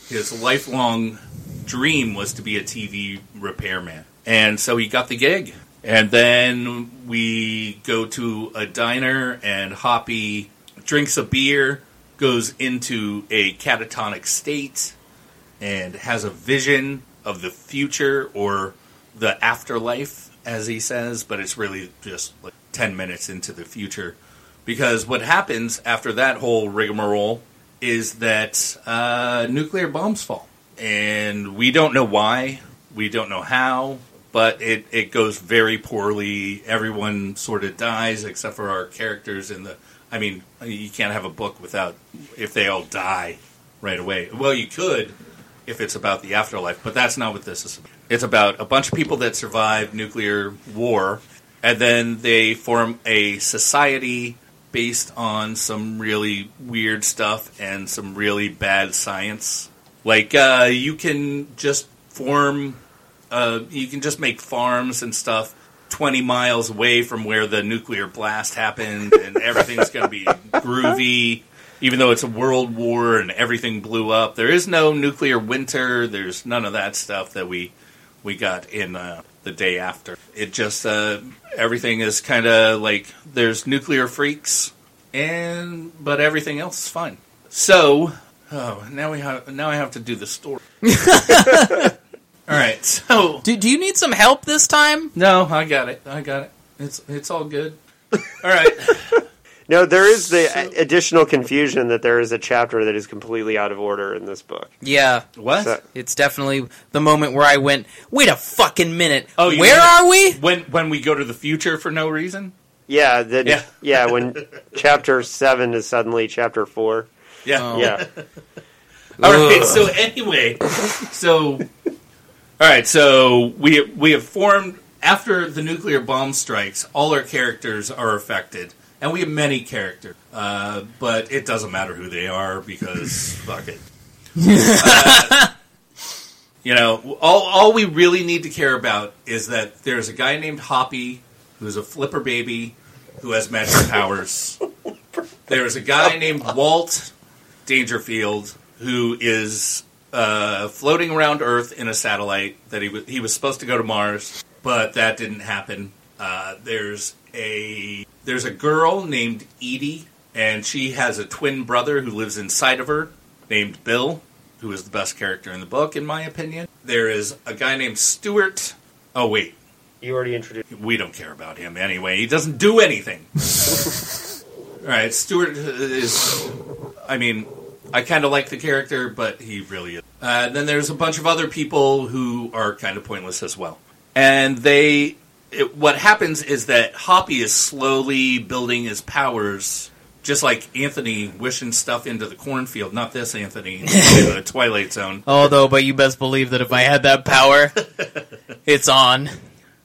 His lifelong dream was to be a TV repairman. And so he got the gig. And then we go to a diner, and Hoppy drinks a beer, goes into a catatonic state, and has a vision of the future or the afterlife, as he says, but it's really just like 10 minutes into the future. Because what happens after that whole rigmarole is that uh, nuclear bombs fall. And we don't know why, we don't know how, but it, it goes very poorly. Everyone sort of dies except for our characters in the. I mean, you can't have a book without if they all die right away. Well, you could if it's about the afterlife, but that's not what this is. About. It's about a bunch of people that survive nuclear war, and then they form a society based on some really weird stuff and some really bad science. Like uh, you can just form, uh, you can just make farms and stuff. 20 miles away from where the nuclear blast happened, and everything's going to be groovy even though it's a world war and everything blew up. There is no nuclear winter. There's none of that stuff that we we got in uh, the day after. It just uh, everything is kind of like there's nuclear freaks, and but everything else is fine. So, oh, now we have now I have to do the story. All right, so Do, do you need some help this time? no, I got it. I got it. It's it's all good. All right. No, there is the a- additional confusion that there is a chapter that is completely out of order in this book. Yeah. What? So- It's definitely the moment where I went, wait a fucking minute. Oh, where mean- are we? when when we go to the future for no reason? Yeah, the, Yeah. yeah. when chapter seven is suddenly chapter four. Yeah. Oh. Yeah, All right. So anyway, so all right. So we we have formed after the nuclear bomb strikes. All our characters are affected, and we have many characters. Uh, but it doesn't matter who they are because fuck it. Uh, you know, all all we really need to care about is that there's a guy named Hoppy who's a flipper baby who has magic powers. There's a guy named Walt Dangerfield who is uh, floating around Earth in a satellite that he was he was supposed to go to Mars, but that didn't happen. Uh, there's a there's a girl named Edie, and she has a twin brother who lives inside of her named Bill, who is the best character in the book, in my opinion. There is a guy named Stuart. Oh wait, You already introduced. we don't care about him anyway. He doesn't do anything. All right, Stuart is. I mean, I kind of like the character, but he really is. Uh, then there's a bunch of other people who are kind of pointless as well. And they. It, what happens is that Hoppy is slowly building his powers, just like Anthony wishing stuff into the cornfield. Not this Anthony, the Twilight Zone. Although, but you best believe that if I had that power, it's on.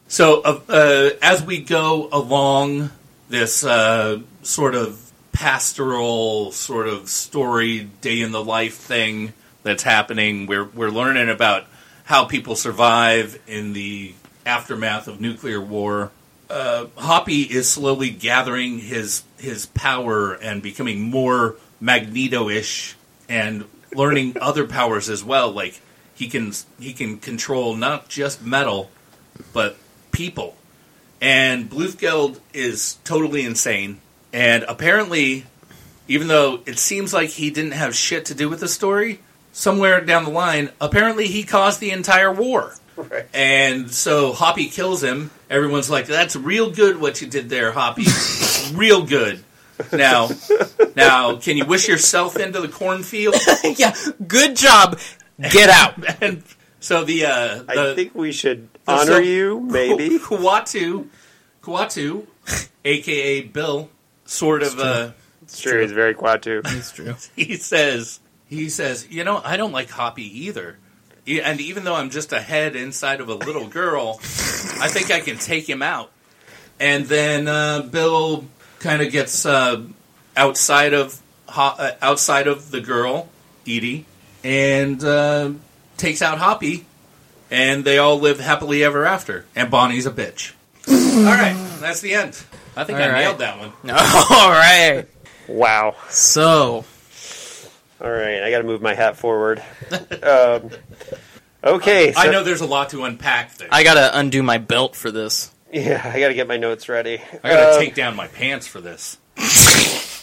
So, uh, uh, as we go along this uh, sort of pastoral, sort of story, day in the life thing that's happening, we're we're learning about how people survive in the aftermath of nuclear war. Uh, Hoppy is slowly gathering his his power and becoming more Magneto-ish, and learning other powers as well. Like he can he can control not just metal, but people. And Bluthgeld is totally insane. And apparently, even though it seems like he didn't have shit to do with the story, somewhere down the line, apparently he caused the entire war. Right. And so Hoppy kills him. Everyone's like, "That's real good what you did there, Hoppy. real good." Now, now, can you wish yourself into the cornfield? yeah, good job. Get out. and so the, uh, the I think we should honor so- you, maybe. Kuato, Kuato, aka Bill, sort of. Uh, It's true. He's very Kuato. It's true. he says, he says, you know, I don't like Hoppy either. And even though I'm just a head inside of a little girl, I think I can take him out. And then uh, Bill kind of gets uh, outside of Ho- uh, outside of the girl, Edie, and uh, takes out Hoppy, and they all live happily ever after. And Bonnie's a bitch. all right, that's the end. I think I All right. nailed that one. All right. Wow. So, All right, I got to move my hat forward. um, okay. I so- know there's a lot to unpack there. I gotta undo my belt for this. Yeah, I got to get my notes ready. I gotta Um, take down my pants for this.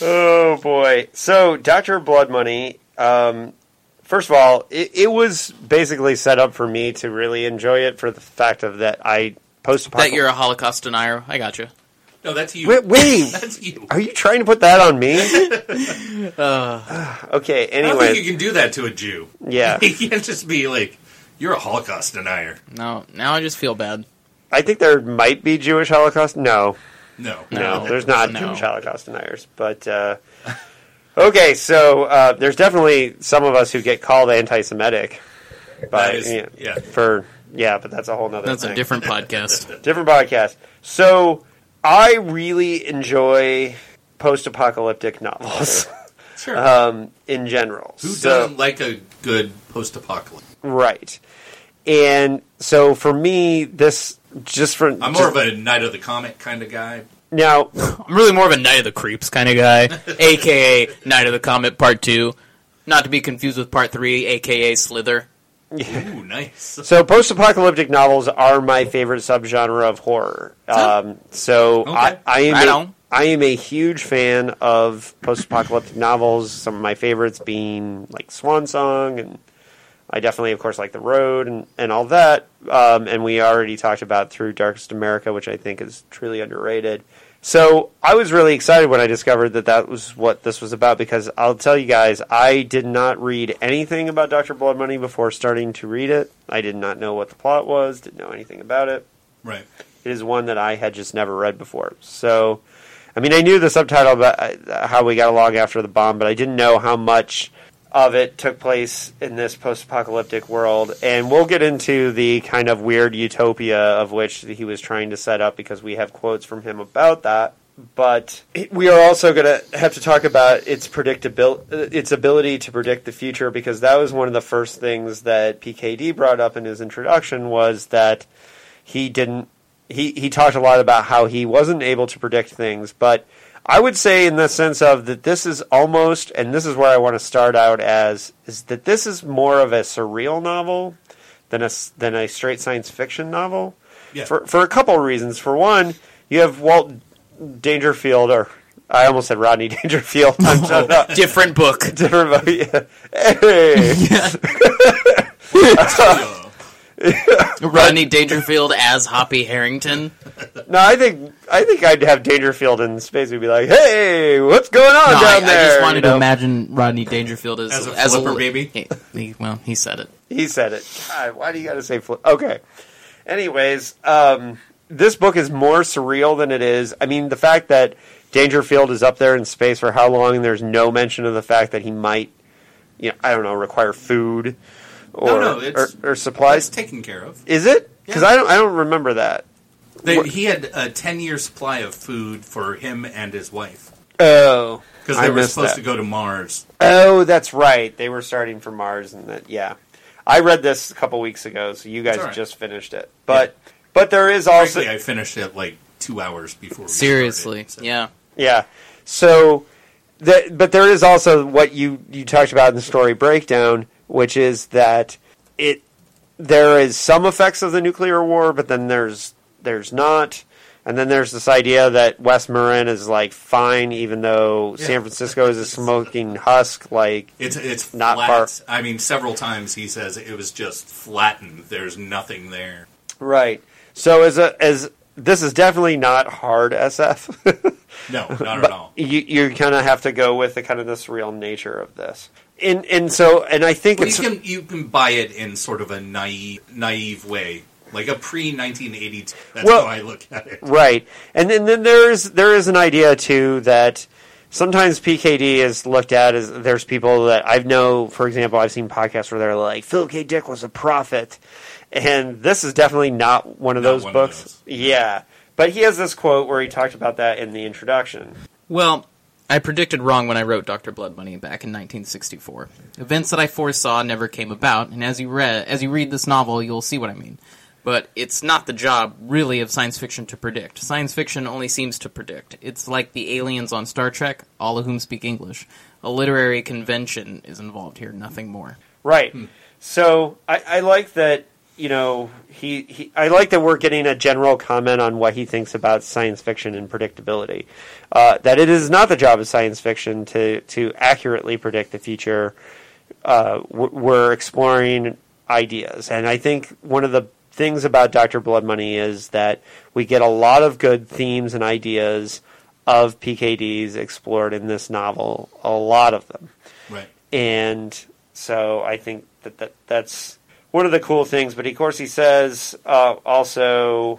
Oh boy! So, Doctor Blood Money. Um, first of all, it, it was basically set up for me to really enjoy it for the fact of that I post That you're a Holocaust denier. I got you. No, that's you. Wait, wait. That's you. Are you trying to put that on me? Uh, okay. I don't think Anyway, you can do that to a Jew. yeah. You can't just be like, "You're a Holocaust denier." no, now I just feel bad. I think there might be Jewish Holocaust. No, No, no, No. there's not No. Jewish Holocaust deniers. But uh, okay, so uh, there's definitely some of us who get called anti-Semitic. By, That is- you know, yeah. For yeah, but that's a whole nother. That's thing. a different podcast. different podcast. So I really enjoy post-apocalyptic novels Sure. um, in general. Who So- doesn't like a good post-apocalypse? Right. And so for me, this just for I'm more of a Night of the Comet kind of guy. now. I'm really more of a Night of the Creeps kind of guy, aka Night of the Comet Part Two, not to be confused with Part Three, aka Slither. Ooh, nice. So post-apocalyptic novels are my favorite subgenre of horror. Um, so Okay. I, I am Right a, on. I am a huge fan of post-apocalyptic novels. Some of my favorites being like Swan Song, and I definitely, of course, like The Road and, and all that. Um, and we already talked about Through Darkest America, which I think is truly underrated. So I was really excited when I discovered that that was what this was about because I'll tell you guys, I did not read anything about Doctor Blood Money before starting to read it. I did not know what the plot was, didn't know anything about it. Right. It is one that I had just never read before. So, I mean, I knew the subtitle about uh, how we got along after the bomb, but I didn't know how much of it took place in this post-apocalyptic world. And we'll get into the kind of weird utopia of which he was trying to set up because we have quotes from him about that. But we are also going to have to talk about its predictabil- uh, its ability to predict the future because that was one of the first things that PKD brought up in his introduction was that he didn't he he talked a lot about how he wasn't able to predict things but i would say in the sense of that this is almost and this is where i want to start out as is that this is more of a surreal novel than a than a straight science fiction novel Yeah. for for a couple of reasons for one you have walt dangerfield or I almost said Rodney Dangerfield. So not, Different book. different book. yeah. Hey. Uh, Rodney Dangerfield as Hoppy Harrington. No, I think I think I'd have Dangerfield in space. We'd be like, "Hey, what's going on No, I, down I there?" just wanted you to know? imagine Rodney Dangerfield as As a as flipper li- baby? He- he- well, he said it. He said it. God, why do you got to say flip? Okay. Anyways, um, this book is more surreal than it is. I mean, the fact that Dangerfield is up there in space for how long, and there's no mention of the fact that he might, you know, I don't know, require food or No, no, it's- or, or supplies. It's taken care of. is it? Because Yeah. I don't I don't remember that. They, he had a ten-year supply of food for him and his wife Oh, because I they were supposed that. to go to Mars. Oh, that's right. They were starting for Mars, and that yeah. I read this a couple weeks ago, so you guys all right. just finished it. But but there is also Frankly, I finished it like two hours before. We Seriously, started, so- yeah. yeah. So that but there is also what you you talked about in the story breakdown, which is that it there is some effects of the nuclear war, but then there's there's not. And then there's this idea that West Marin is like fine, even though Yeah. San Francisco is a smoking husk. Like, It's it's Not flat. far- I mean, several times he says it was just flattened. There's nothing there. Right. So as a as this is definitely not hard SF. No, not at all. you you kind of have to go with the kind of the surreal nature of this. And and so and I think But it's you can you can buy it in sort of a naive naive way, like a pre 1982. That's Well- how I look at it. right. And then, then there's there is an idea too that sometimes PKD is looked at as there's people that I know, for example, I've seen podcasts where they're like Philip K. Dick was a prophet, and this is definitely not one of Not those one of books. those. Yeah. But he has this quote where he talked about that in the introduction. Well, I predicted wrong when I wrote Dr. Blood Money back in 1964. Events that I foresaw never came about, and as you read, as you read this novel, you'll see what I mean. But it's not the job, really, of science fiction to predict. Science fiction only seems to predict. It's like the aliens on Star Trek, all of whom speak English. A literary convention is involved here, nothing more. Right. Hmm. So I, I like that. You know, he, he. I like that we're getting a general comment on what he thinks about science fiction and predictability. Uh, that it is not the job of science fiction to to accurately predict the future. Uh, we're exploring ideas, and I think one of the things about Doctor Blood Money is that we get a lot of good themes and ideas of PKDs explored in this novel. A lot of them Right. and so I think that, that that's one of the cool things. But of course, he says uh, also,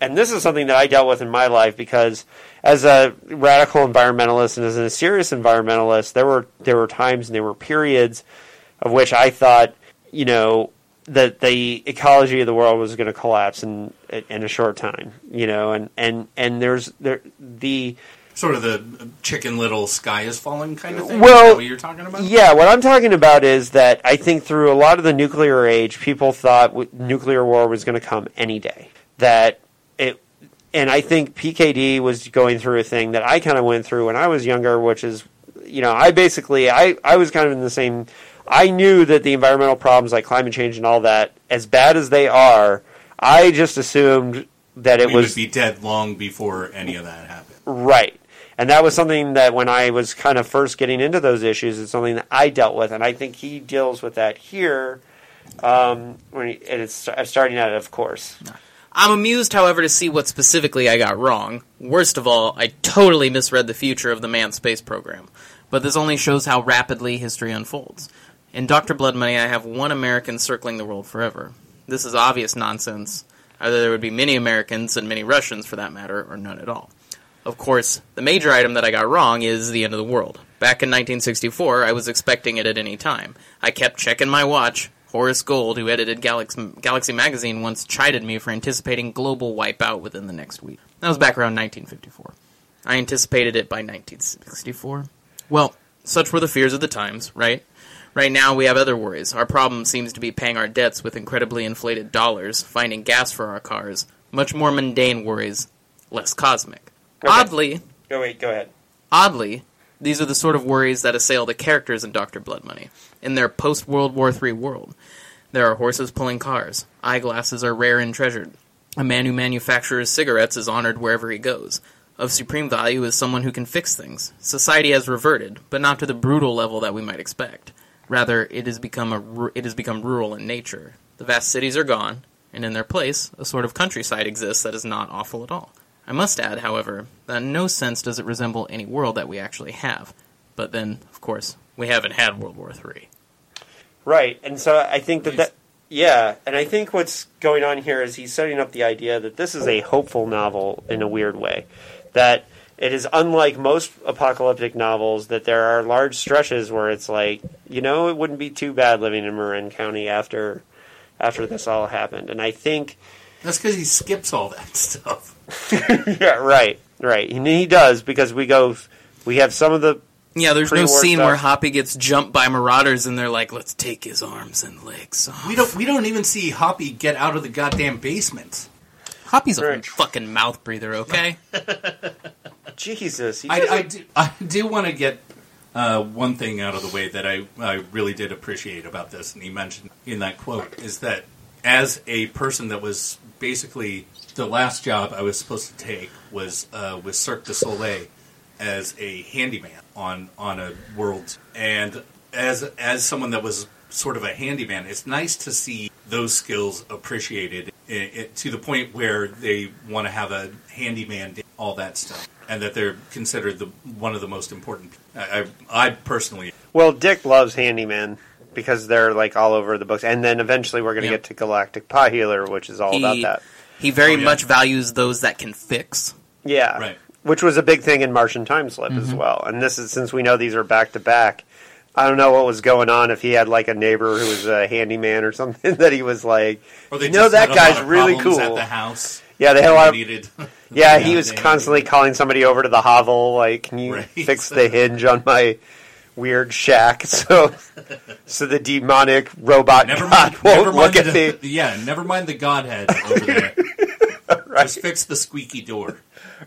and this is something that I dealt with in my life because as a radical environmentalist and as a serious environmentalist, there were there were times and there were periods of which I thought, you know, that the ecology of the world was going to collapse in in a short time, you know, and and and there's there the Sort of the Chicken Little sky is falling kind of thing. Well, is that what you're talking about? Yeah, what I'm talking about is that I think through a lot of the nuclear age, people thought w- nuclear war was going to come any day. That it, and I think PKD was going through a thing that I kind of went through when I was younger, which is, you know, I basically I I was kind of in the same. I knew that the environmental problems like climate change and all that, as bad as they are, I just assumed that it we was would be dead long before any of that happened. Right. And that was something that when I was kind of first getting into those issues, it's something that I dealt with, and I think he deals with that here. Um, when he, and it's starting out, of course. I'm amused, however, to see what specifically I got wrong. Worst of all, I totally misread the future of the manned space program. But this only shows how rapidly history unfolds. In Dr. Blood Money, I have one American circling the world forever. This is obvious nonsense. Either there would be many Americans and many Russians, for that matter, or none at all. Of course, the major item that I got wrong is the end of the world. Back in 1964, I was expecting it at any time. I kept checking my watch. Horace Gold, who edited Galaxy, Galaxy Magazine, once chided me for anticipating global wipeout within the next week. That was back around 1954. I anticipated it by 1964. Well, such were the fears of the times, right? Right now, we have other worries. Our problem seems to be paying our debts with incredibly inflated dollars, finding gas for our cars, much more mundane worries, less cosmic. Oddly, Go wait, go ahead. Oddly, these are the sort of worries that assail the characters in Dr. Blood Money, in their post World War III world. There are horses pulling cars, eyeglasses are rare and treasured, a man who manufactures cigarettes is honored wherever he goes, Of supreme value is someone who can fix things. Society has reverted, but not to the brutal level that we might expect. Rather, it has become a it has become rural in nature. The vast cities are gone, and in their place, a sort of countryside exists that is not awful at all. I must add, however, that in no sense does it resemble any world that we actually have. But then, of course, we haven't had World War III. Right, and so I think that that yeah, and I think what's going on here is he's setting up the idea that this is a hopeful novel in a weird way, that it is unlike most apocalyptic novels that there are large stretches where it's like you know it wouldn't be too bad living in Marin County after after this all happened, and I think That's because he skips all that stuff. yeah, right, right, and he does because we go we have some of the Yeah, there's no scene stuff. where Hoppy gets jumped by marauders and they're like, let's take his arms and legs off. We don't. We don't even see Hoppy get out of the goddamn basement. Hoppy's a fucking mouth breather, okay? Jesus, I, I do, I do want to get uh, one thing out of the way that I, I really did appreciate about this, and he mentioned in that quote, is that as a person that was basically the last job I was supposed to take was uh, with Cirque du Soleil as a handyman on on a world, and as as someone that was sort of a handyman, it's nice to see those skills appreciated i i to the point where they want to have a handyman, all that stuff, and that they're considered the one of the most important. I, I, I personally, Well, Dick loves Handyman because they're like all over the books, and then eventually we're going to Yeah. get to Galactic Pot Healer, which is all about He- that. He very Oh, yeah. much values those that can fix. Yeah, Right. Which was a big thing in Martian Time Slip as mm-hmm. well. And this is since we know these are back to back. I don't know what was going on if he had like a neighbor who was a handyman or something that he was like, or they you know, just that had a lot guy's of really problems cool. at the house. Yeah, they had a lot of needed. Yeah, he was they- constantly calling somebody over to the hovel, like, "Can you Right. fix the hinge on my weird shack?" So, so the demonic robot Never god mind. won't Never mind look at the, me. Yeah, never mind the godhead over there. Just fix the squeaky door.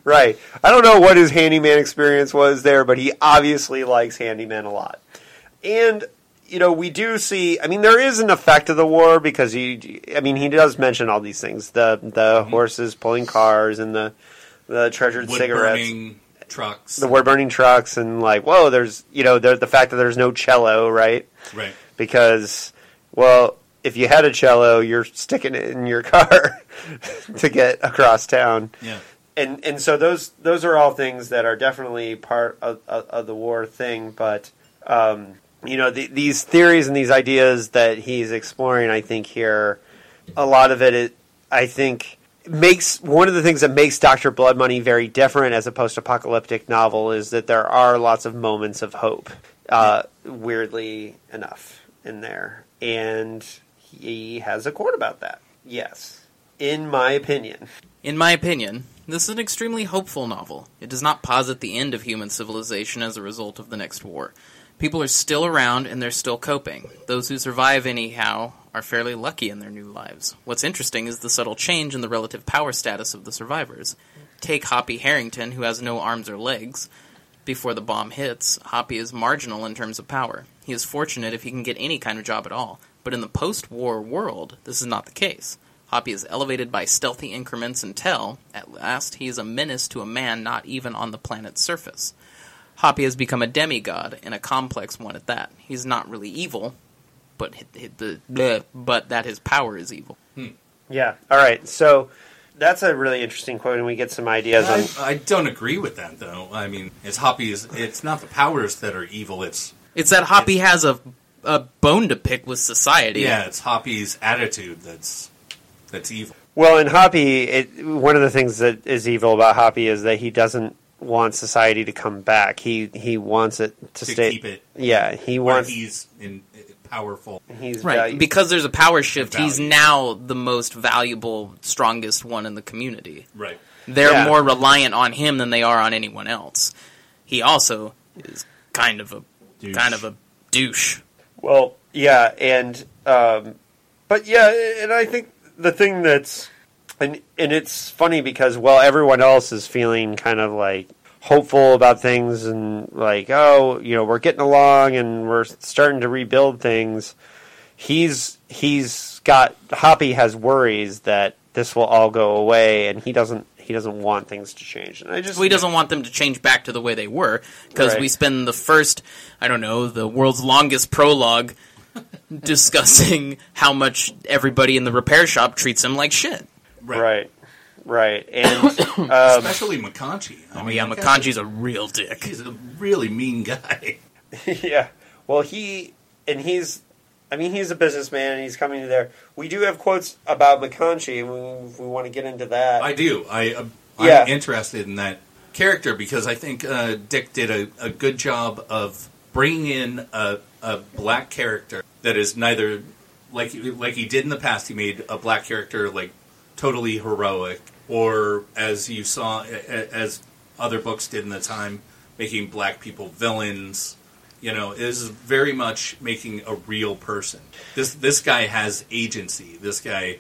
Right. I don't know what his handyman experience was there, but he obviously likes handyman a lot. And you know, we do see. I mean, there is an effect of the war because he. I mean, he does mention all these things: the the mm-hmm. horses pulling cars and the the treasured Wood cigarettes. burning trucks. the wood burning trucks and like whoa there's you know the, the fact that there's no cello right right. because well if you had a cello you're sticking it in your car to get across town Yeah. and and so those those are all things that are definitely part of, of, of the war thing but um, you know the, these theories and these ideas that he's exploring i think here a lot of it, it i think makes one of the things that makes Doctor Blood Money very different as a post-apocalyptic novel is that there are lots of moments of hope. Uh, weirdly enough, in there, and he has a quote about that. Yes, in my opinion. In my opinion, this is an extremely hopeful novel. It does not posit the end of human civilization as a result of the next war. People are still around and they're still coping. Those who survive, anyhow, are fairly lucky in their new lives. What's interesting is the subtle change in the relative power status of the survivors. Take Hoppy Harrington, who has no arms or legs. Before the bomb hits, Hoppy is marginal in terms of power. He is fortunate if he can get any kind of job at all. But in the post war world, this is not the case. Hoppy is elevated by stealthy increments until, at last, he is a menace to a man not even on the planet's surface. Hoppy has become a demigod, and a complex one at that. He's not really evil, but hi- hi- the bleh, but that his power is evil. Hmm. Yeah. All right. So that's a really interesting quote, and we get some ideas on. I, I don't agree with that though. I mean, it's Hoppy's. It's not the powers that are evil. It's It's that Hoppy has a a bone to pick with society. yeah, it's Hoppy's attitude that's that's evil. Well, in Hoppy, it, one of the things that is evil about Hoppy is that he doesn't want society to come back. He he wants it to, To stay. keep it Yeah, he where wants. he's in powerful. he's Right, value- because there's a power shift, he's Value. now the most valuable, strongest one in the community. Right. They're Yeah. more reliant on him than they are on anyone else. He also is kind of a Douche. kind of a douche. Well, yeah, and um, but yeah, and I think the thing that's and and it's funny because well, everyone else is feeling kind of like hopeful about things and like oh, you know, we're getting along and we're starting to rebuild things. He's he's got Hoppy has worries that this will all go away and he doesn't he doesn't want things to change. And I just Well, he doesn't want them to change back to the way they were because Right. we spend the first, I don't know, the world's longest prologue discussing how much everybody in the repair shop treats him like shit. right, right, and Especially McConchie. I Oh mean, yeah, that McConchie's a real dick. He's a really mean guy. yeah. Well, he and he's. I mean, he's a businessman, and he's coming to there. We do have quotes about McConchie, and we, we want to get into that. I do. I uh, I'm Yeah. interested in that character because I think uh, Dick did a, a good job of bringing in a, a black character that is neither like like he did in the past. He made a black character like totally heroic, or as you saw a- a- as other books did in the time, making black people villains. You know, is very much making a real person. This this guy has agency. This guy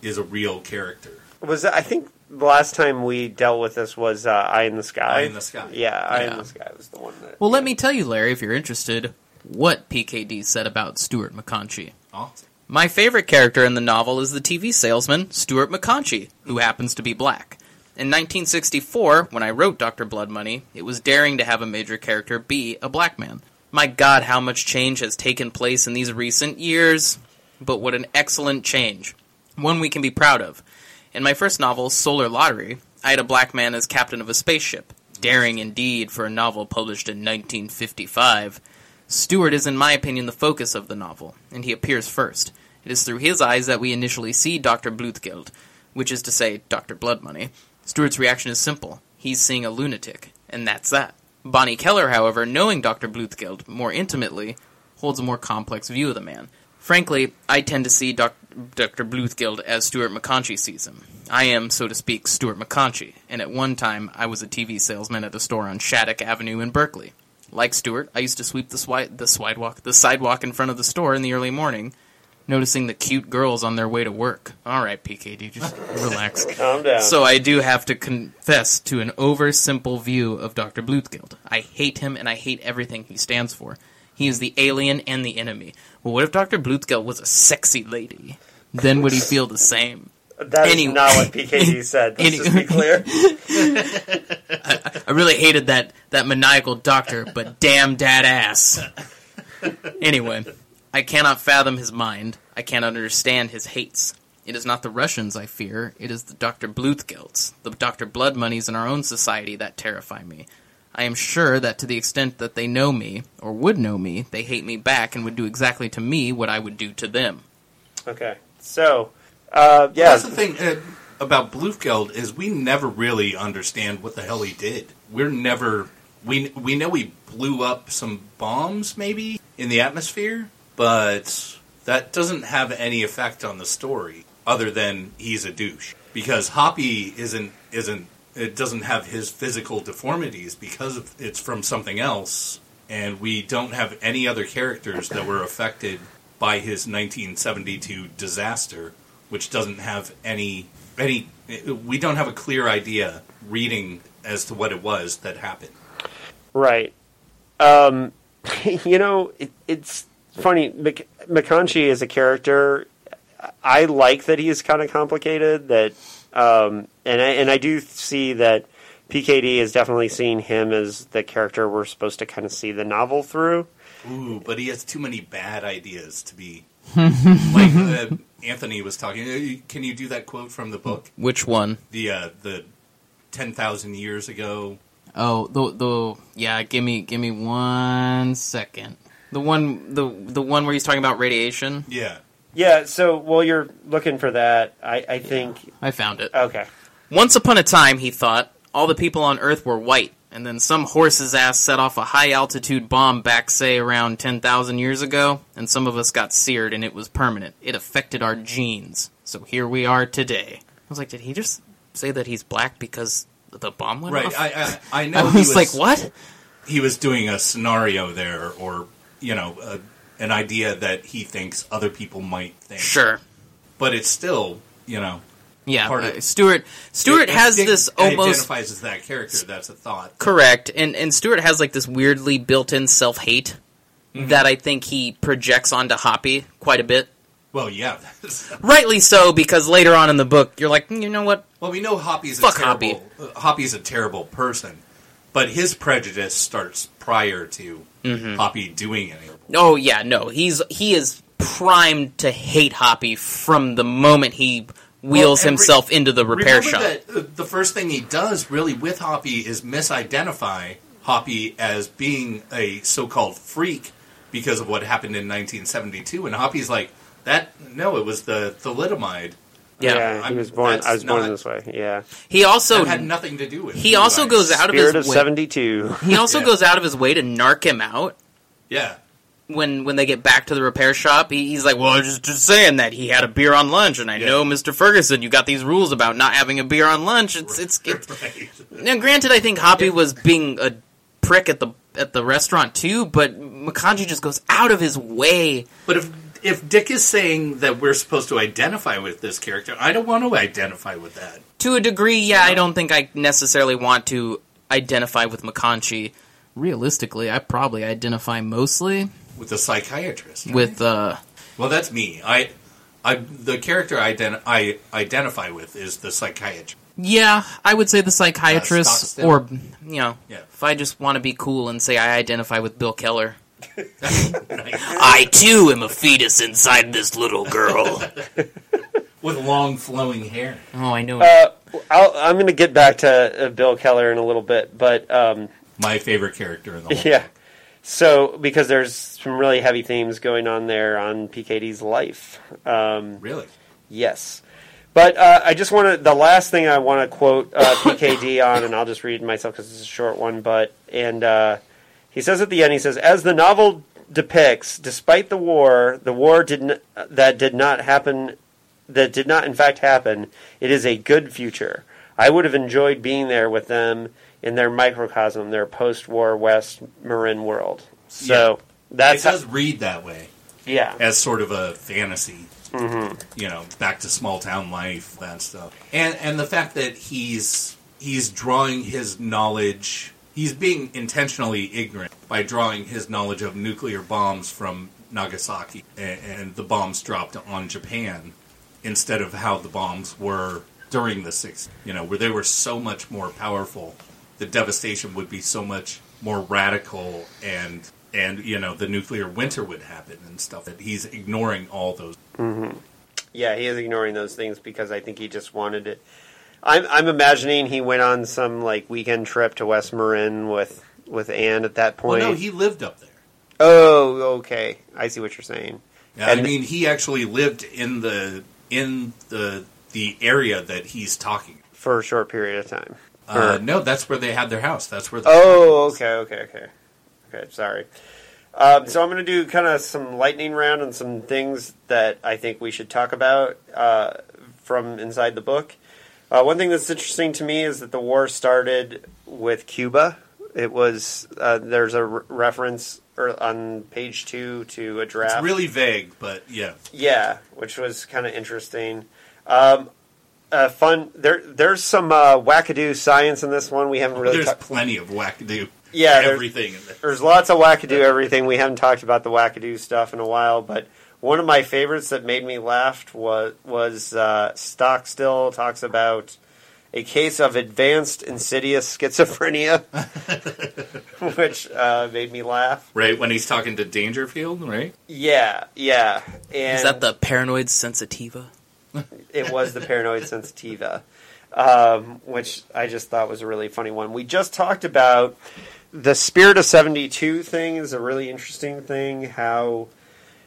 is a real character. was I think the last time we dealt with this was uh, Eye in the Sky. Eye in the Sky. Yeah, Eye Yeah. in the Sky was the one that. Well, let me tell you, Larry, if you're interested, what PKD said about Stuart McConchie. Awesome. My favorite character in the novel is the TV salesman, Stuart McConchie, who happens to be black. In 1964, when I wrote Dr. Blood Money, it was daring to have a major character be a black man. My god, how much change has taken place in these recent years! But what an excellent change. One we can be proud of. In my first novel, Solar Lottery, I had a black man as captain of a spaceship. Daring indeed for a novel published in 1955. Stuart is, in my opinion, the focus of the novel, and he appears first. It is through his eyes that we initially see Dr. Bluthgeld, which is to say, Dr. Blood Money. Stuart's reaction is simple. He's seeing a lunatic, and that's that. Bonnie Keller, however, knowing Dr. Bluthgeld more intimately, holds a more complex view of the man. Frankly, I tend to see Doc- Dr. Bluthgeld as Stuart McConchie sees him. I am, so to speak, Stuart McConchie, and at one time I was a TV salesman at a store on Shattuck Avenue in Berkeley. Like Stuart, I used to sweep the, swi- the sidewalk, the sidewalk in front of the store in the early morning, noticing the cute girls on their way to work. All right, PKD, just relax. Calm down. So I do have to confess to an oversimple view of Dr. Bluthgeld. I hate him and I hate everything he stands for. He is the alien and the enemy. Well, what if Dr. Bluthgeld was a sexy lady? Then would he feel the same? That is anyway- not what PKD said. Let's just be clear. I really hated that, that maniacal doctor, but damn dad ass. Anyway, I cannot fathom his mind. I can't understand his hates. It is not the Russians I fear, it is the Dr. Bluthgelds, the Dr. Blood Moneys in our own society that terrify me. I am sure that to the extent that they know me, or would know me, they hate me back and would do exactly to me what I would do to them. Okay, so uh, yeah, That's the thing uh, about Bluthgeld is we never really understand what the hell he did. We're never we we know he blew up some bombs maybe in the atmosphere, but that doesn't have any effect on the story other than he's a douche. Because Hoppy isn't isn't it doesn't have his physical deformities because it's from something else and we don't have any other characters that were affected by his 1972 disaster which doesn't have any any we don't have a clear idea reading as to what it was that happened Right. Um, you know, it, it's funny. Mc, McConchie is a character. I like that he's kind of complicated. That, um, and I, and I do see that PKD is definitely seeing him as the character we're supposed to kind of see the novel through. Ooh, but he has too many bad ideas to be like uh, Anthony was talking. uh, Can you do that quote from the book? Which one? The uh, the ten thousand years ago. Oh, the the yeah. Give me give me one second. The one the the one where he's talking about radiation. Yeah, Yeah. So while you're looking for that, I, I think I found it. okay. Once upon a time, he thought all the people on Earth were white, and then some horse's ass set off a high altitude bomb back, say around ten thousand years ago, and some of us got seared, and it was permanent. It affected our genes. So here we are today. I was like, did he just say that he's black because the bomb went right. off? I I, I know. I he was like, what? He was doing a scenario there, or you know, a, an idea that he thinks other people might think. Sure. but it's still you know. Yeah, Part of- Stuart. Stuart If has this almost identifies as that character. That's a thought. correct, and and Stuart has like this weirdly built-in self-hate Mm-hmm. that I think he projects onto Hoppy quite a bit. Well, yeah. Rightly so, because later on in the book, you're like, "Mm, you know what? Well, we know Hoppy's Fuck a terrible. uh, Hoppy's a terrible person, but his prejudice starts prior to Mm-hmm. Hoppy doing anything. Oh yeah, no, he's he is primed to hate Hoppy from the moment he wheels Well, and re- himself into the repair shop. that the first thing he does really with Hoppy is misidentify Hoppy as being a so-called freak because of what happened in 1972, and Hoppy's like, "That no, it was the thalidomide. Yeah. he I'm- was born. I was born not- this way. Yeah, He also That had nothing to do with." he also guys. goes out of his of way. seventy two. He also Yeah. goes out of his way to narc him out Yeah, when when they get back to the repair shop. He, he's like, "Well, I was just just saying that he had a beer on lunch, and I Yeah. know, Mister Ferguson, you got these rules about not having a beer on lunch. It's it's, it's right. Now, granted, I think Hoppy was being a prick at the at the restaurant too, but McConchie just goes out of his way. But if if Dick is saying that we're supposed to identify with this character, I don't want to identify with that. To a degree, yeah, I don't think I necessarily want to identify with McConchie. Realistically, I probably identify mostly With the psychiatrist. with uh Well, that's me. I, I the character I, ident- I identify with is the psychiatrist. yeah, I would say the psychiatrist Stockstill. or you know, Yeah. if I just want to be cool and say I identify with Bill Keller. I too am a fetus inside this little girl. With long flowing hair. oh, I know. Uh, I'll, I'm going to get back to uh, Bill Keller in a little bit, but um, My favorite character in the whole. yeah. So because there's some really heavy themes going on there on PKD's life. Um, Really? Yes. But uh, I just want to. The last thing I want to quote uh, PKD on, and I'll just read it myself because it's a short one. But and uh, he says at the end, he says, "As the novel depicts, despite the war, the war did n- that did not happen, that did not in fact happen. It is a good future. I would have enjoyed being there with them in their microcosm, their post-war West Marin world. So that's it does read that way yeah, as sort of a fantasy. Mm-hmm. You know, back to small town life, that stuff, and and the fact that he's he's drawing his knowledge. He's being intentionally ignorant by drawing his knowledge of nuclear bombs from Nagasaki and, and the bombs dropped on Japan instead of how the bombs were during the 60s. You know, where they were so much more powerful, the devastation would be so much more radical and and you know the nuclear winter would happen and stuff that he's ignoring all those mm-hmm. Yeah, he is ignoring those things because I think he just wanted it. I'm I'm imagining he went on some like weekend trip to West Marin with with Anne at that well point. no he lived up there oh, okay, I see what you're saying. yeah, And- i mean he actually lived in the in the the area that he's talking For a short period of time. Uh, no that's where they had their house that's where the Oh, okay, okay, okay, okay. Sorry. Um, so I'm going to do kind of some lightning round and some things that I think we should talk about uh, from inside the book. Uh, one thing that's interesting to me is that the war started with Cuba. It was uh, there's a re- reference er, on page two to a draft. it's really vague but yeah Yeah, which was kind of interesting. Um, uh, fun. There, there's some uh, wackadoo science in this one. We haven't really. there's talked- plenty of wackadoo Yeah, there's- everything in there there's lots of wackadoo everything. We haven't talked about the wackadoo stuff in a while, but one of my favorites that made me laugh was was uh, Stockstill talks about a case of advanced insidious schizophrenia, which uh, made me laugh. right when he's talking to dangerfield right Yeah, yeah, and Is that the paranoid sensitiva? It was the paranoid sensitiva, um, which I just thought was a really funny one. We just talked about the spirit of 72 thing is a really interesting thing. How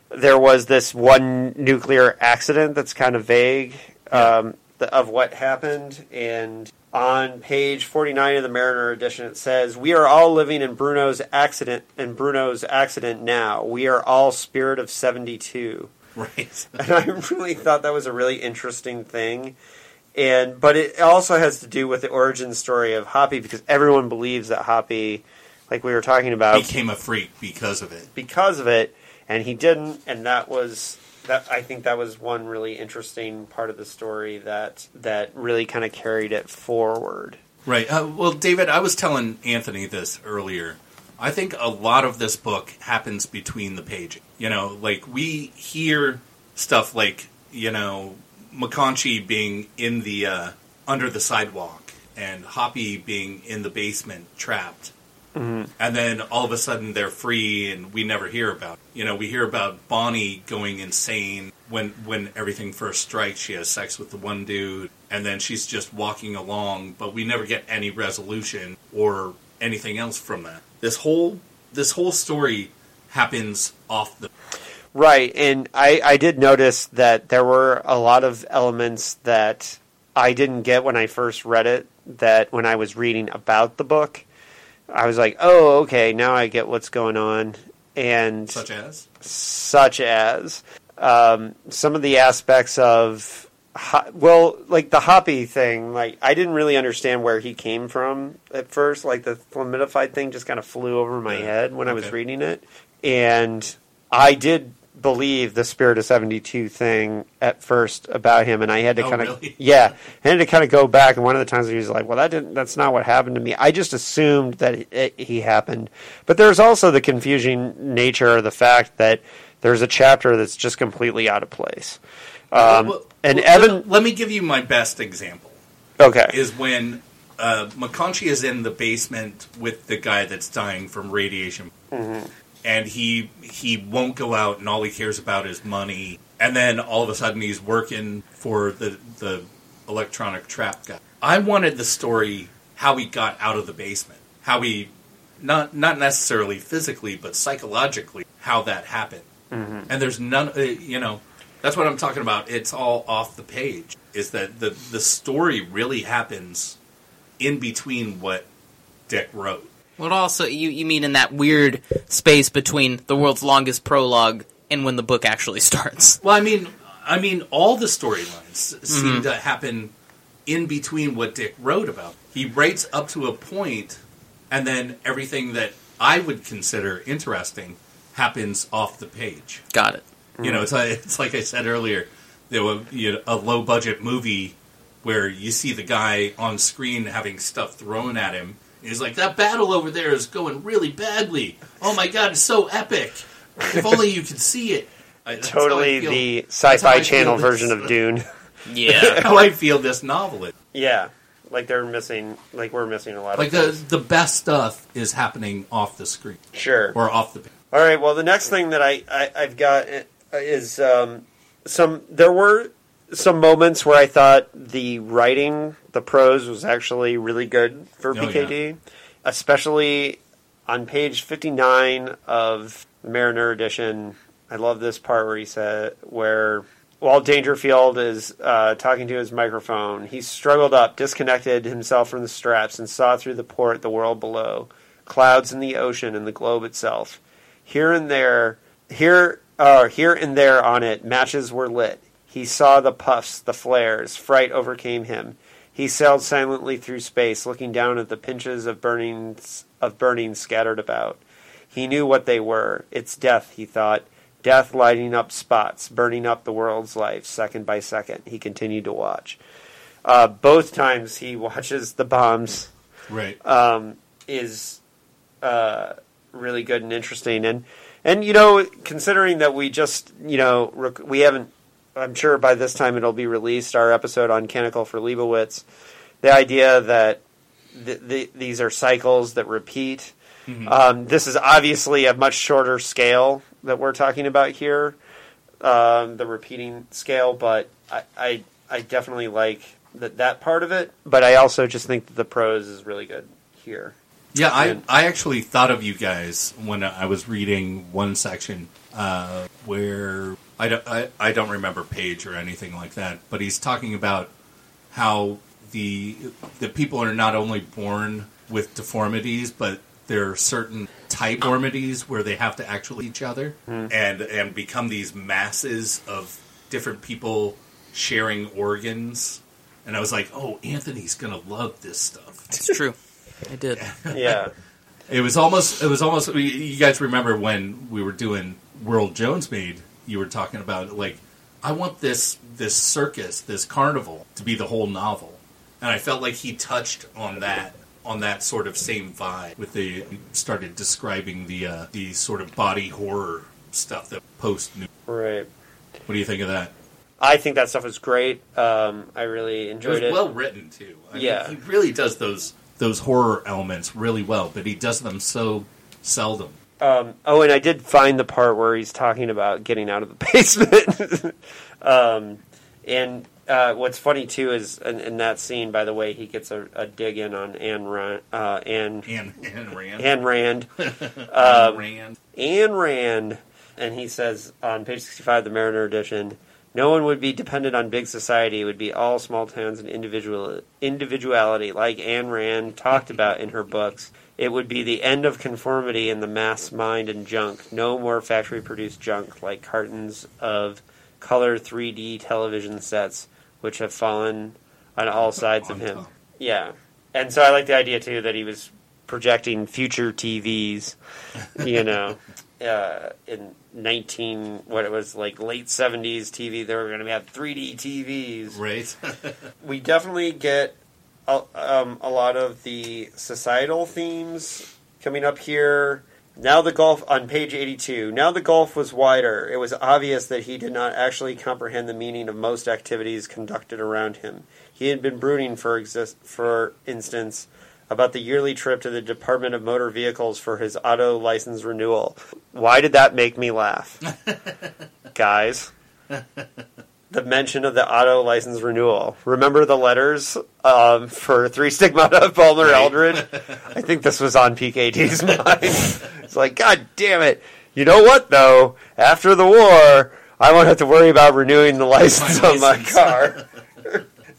there was this one nuclear accident that's kind of vague um, the, of what happened. And on page 49 of the Mariner edition, it says, We are all living in Bruno's accident, in Bruno's accident now. We are all spirit of 72 right and I really thought that was a really interesting thing. And but it also has to do with the origin story of Hoppy because everyone believes that Hoppy, like we were talking about, became a freak because of it because of it, and he didn't, and that was that. I think that was one really interesting part of the story that that really kind of carried it forward. Right. Uh, well, David, I was telling Anthony this earlier. I think a lot of this book happens between the pages. You know, like we hear stuff like, you know, McConchie being in the uh, under the sidewalk and Hoppy being in the basement trapped. And then all of a sudden they're free and we never hear about it. You know, we hear about Bonnie going insane when when everything first strikes. She has sex with the one dude and then she's just walking along, but we never get any resolution or anything else from that. This whole this whole story happens off the Right, and I, I did notice that there were a lot of elements that I didn't get when I first read it. That when I was reading about the book, I was like, "Oh, okay, now I get what's going on." And such as such as um, some of the aspects of well like the hoppy thing like i didn't really understand where he came from at first like the flumidified thing just kind of flew over my head when i was reading it and i did believe the spirit of 72 thing at first about him and i had to Oh, kind of really? yeah. I had to kind of go back and one of the times he was like well that didn't that's not what happened to me. I just assumed that it, it, he happened. But there's also the confusing nature of the fact that there's a chapter that's just completely out of place. Um, Well, and well, evan Let, let me give you my best example. okay. Is when uh, McConchie is in the basement with the guy that's dying from radiation, and he he won't go out, and all he cares about is money. And then all of a sudden, he's working for the the electronic trap guy. I wanted the story how he got out of the basement, how he not not necessarily physically, but psychologically, how that happened. And there's none, uh, you know, that's what I'm talking about. It's all off the page. Is that the the story really happens in between what Dick wrote? Well, also, you, you mean in that weird space between the world's longest prologue and when the book actually starts. Well, I mean, I mean, all the storylines seem mm-hmm. to happen in between what Dick wrote about. He writes up to a point, and then everything that I would consider interesting happens off the page. Got it. You know, it's like, it's like I said earlier, there was you know, a low budget movie where you see the guy on screen having stuff thrown at him. And he's like, "That battle over there is going really badly. Oh my god, it's so epic! If only you could see it." I- that's how I totally the that's how sci-fi feel channel this- version of dune Yeah. How I feel this novel is. yeah like they're missing like we're missing a lot Like of the things. the best stuff is happening off the screen sure or off the page. All right. Well, the next thing that I, I I've got is um, some. There were some moments where I thought the writing, the prose, was actually really good for Oh, PKD, especially on page fifty nine of the Mariner edition. I love this part where he said where. While Dangerfield is uh, talking to his microphone, he struggled up, disconnected himself from the straps, and saw through the port the world below, clouds in the ocean and the globe itself. Here and there, here, uh, here and there on it, matches were lit. He saw the puffs, the flares. Fright overcame him. He sailed silently through space, looking down at the pinches of burning of burning scattered about. He knew what they were. It's death, he thought. Death lighting up spots, burning up the world's life second by second. He continued to watch. Uh, both times he watches the bombs Right. um, is uh, really good and interesting. And and you know, considering that we just you know rec- we haven't, I'm sure by this time it'll be released. Our episode on Canticle for Leibowitz, the idea that th- th- these are cycles that repeat. Um, this is obviously a much shorter scale that we're talking about here, um, the repeating scale. But I, I, I definitely like that that part of it. But I also just think that the prose is really good here. Yeah, I, I actually thought of you guys when I was reading one section uh, where I don't, I, I don't remember page or anything like that, but he's talking about how the the people are not only born with deformities, but there are certain type deformities where they have to actually each other hmm. and and become these masses of different people sharing organs. And I was like, oh, Anthony's gonna love this stuff. It's true. I did. Yeah. It was almost. It was almost. You guys remember when we were doing World Jones Made? You were talking about like, I want this this circus, this carnival, to be the whole novel, and I felt like he touched on that on that sort of same vibe with the started describing the uh, the sort of body horror stuff that post. new. Right. What do you think of that? I think that stuff was great. Um, I really It was enjoyed it. well written too. I mean, Yeah. he really does those those horror elements really well, but he does them so seldom. Um, oh, and I did find the part where he's talking about getting out of the basement. um, and uh, what's funny too is in, in that scene, by the way, he gets a, a dig in on Anne Rand, uh, Anne, And and Rand, Anne Rand, Ayn Rand. Anne Rand, and he says on page sixty-five, the Mariner edition. No one would be dependent on big society. It would be all small towns and individual individuality, like Anne Rand talked about in her books. It would be the end of conformity in the mass mind and junk. No more factory produced junk like cartons of color 3D television sets, which have fallen on all sides of him. Yeah. And so I like the idea too that he was projecting future TVs, you know, uh, in 19, what it was like late 70s TV, they were going to have 3D TVs Right. we definitely get a, um, a lot of the societal themes coming up here. Now the Gulf on page 82. Now the Gulf was wider. It was obvious that he did not actually comprehend the meaning of most activities conducted around him. He had been brooding, for exist, for instance, about the yearly trip to the Department of Motor Vehicles for his auto license renewal. Why did that make me laugh, guys? The mention of the auto license renewal. Remember the letters um, for Three Stigmata of Palmer Right. Eldritch? I think this was on PKD's mind. it's like, God damn it. You know what, though? After the war, I won't have to worry about renewing the license My on my car.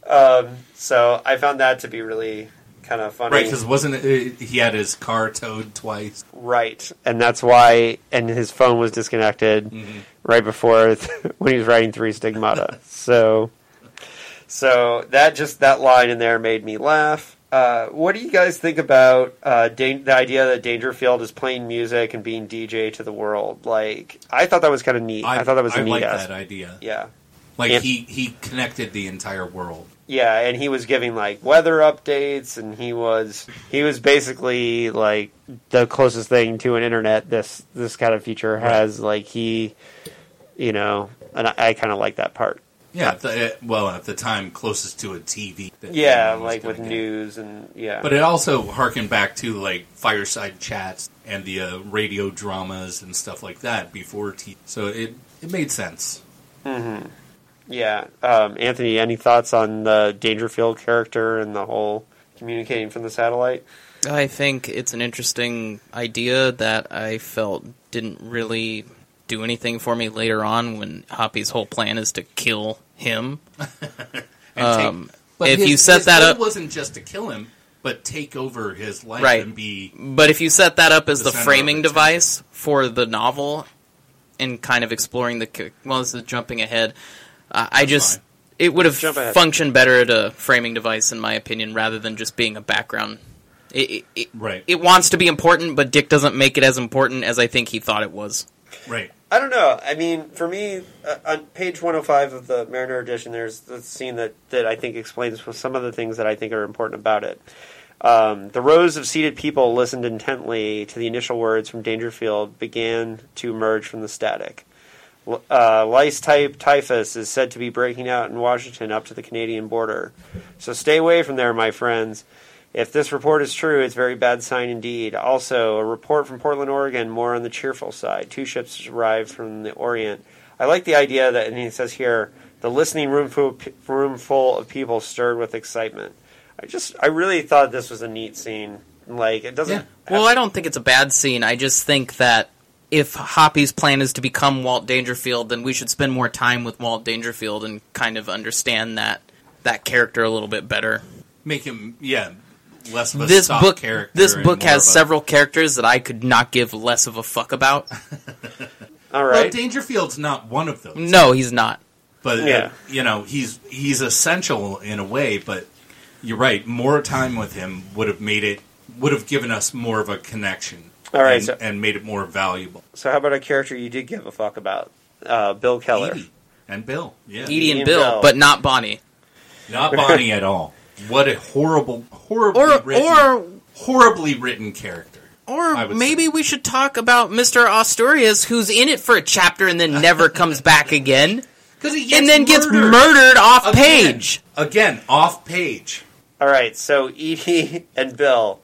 um, so I found that to be really kind of funny. right, because wasn't it, he had his car towed twice? Right, and that's why, and his phone was disconnected Mm-hmm. right before when he was writing Three Stigmata. so, so that just that line in there made me laugh. Uh, what do you guys think about uh, Dan- the idea that Dangerfield is playing music and being DJ to the world? Like, I thought that was kind of neat. I, thought that was a I neat like aspect. that idea. Yeah, Like And- he he connected the entire world. Yeah, and he was giving like weather updates, and he was he was basically like the closest thing to an internet this this kind of feature has. Like he, you know, and I, I kind of like that part. Yeah, the, well, at the time, closest to a TV. that Yeah, like with get. news and yeah, But it also harkened back to like fireside chats and the uh, radio dramas and stuff like that before TV. So it it made sense. Yeah. Um, Anthony, any thoughts on the Dangerfield character and the whole communicating from the satellite? I think it's an interesting idea that I felt didn't really do anything for me later on when Hoppy's whole plan is to kill him. And Um, but if his, you set his that up- wasn't just to kill him, but take over his life Right. and be But if you set that up as The the, framing attention. device for the novel and kind of exploring the well, this is jumping ahead. Uh, I just fine. it would have functioned better at a framing device, in my opinion, rather than just being a background. It, it, it, right, it wants to be important, but Dick doesn't make it as important as I think he thought it was. right. I don't know. I mean, for me, uh, on page 105 of the Mariner edition, there's the scene that, that I think explains some of the things that I think are important about it. Um, the rows of seated people listened intently to the initial words from Dangerfield began to emerge from the static. Uh, lice type typhus is said to be breaking out in Washington up to the Canadian border. So stay away from there, my friends. If this report is true, it's a very bad sign indeed. Also, a report from Portland, Oregon, more on the cheerful side. Two ships arrived from the Orient. I like the idea that, and he says here, the listening room full, room full of people stirred with excitement. I just, I really thought this was a neat scene. Like, it doesn't. Yeah. Well, I don't think it's a bad scene. I just think that if Hoppy's plan is to become Walt Dangerfield, then we should spend more time with Walt Dangerfield and kind of understand that that character a little bit better. Make him yeah less of a This stock book, character. this book has of a- several characters that I could not give less of a fuck about. All right, Well. Dangerfield's not one of those. No, he's not. But uh, Yeah. you know, he's he's essential in a way. But you're right. More time with him would have made it would have given us more of a connection. All right, and, so- and made it more valuable. so, how about a character you did give a fuck about? Uh, Bill Keller. Edie and Bill, yeah, Edie and and Bill, Bill. but not Bonnie. not Bonnie at all. What a horrible, horribly Or written, or horribly written character. I or would maybe say. we should talk about Mr. Asturias, who's in it for a chapter and then never comes back again. Because he gets and then gets murdered. murdered off Again. page. Again, off page. All right, so Edie and Bill,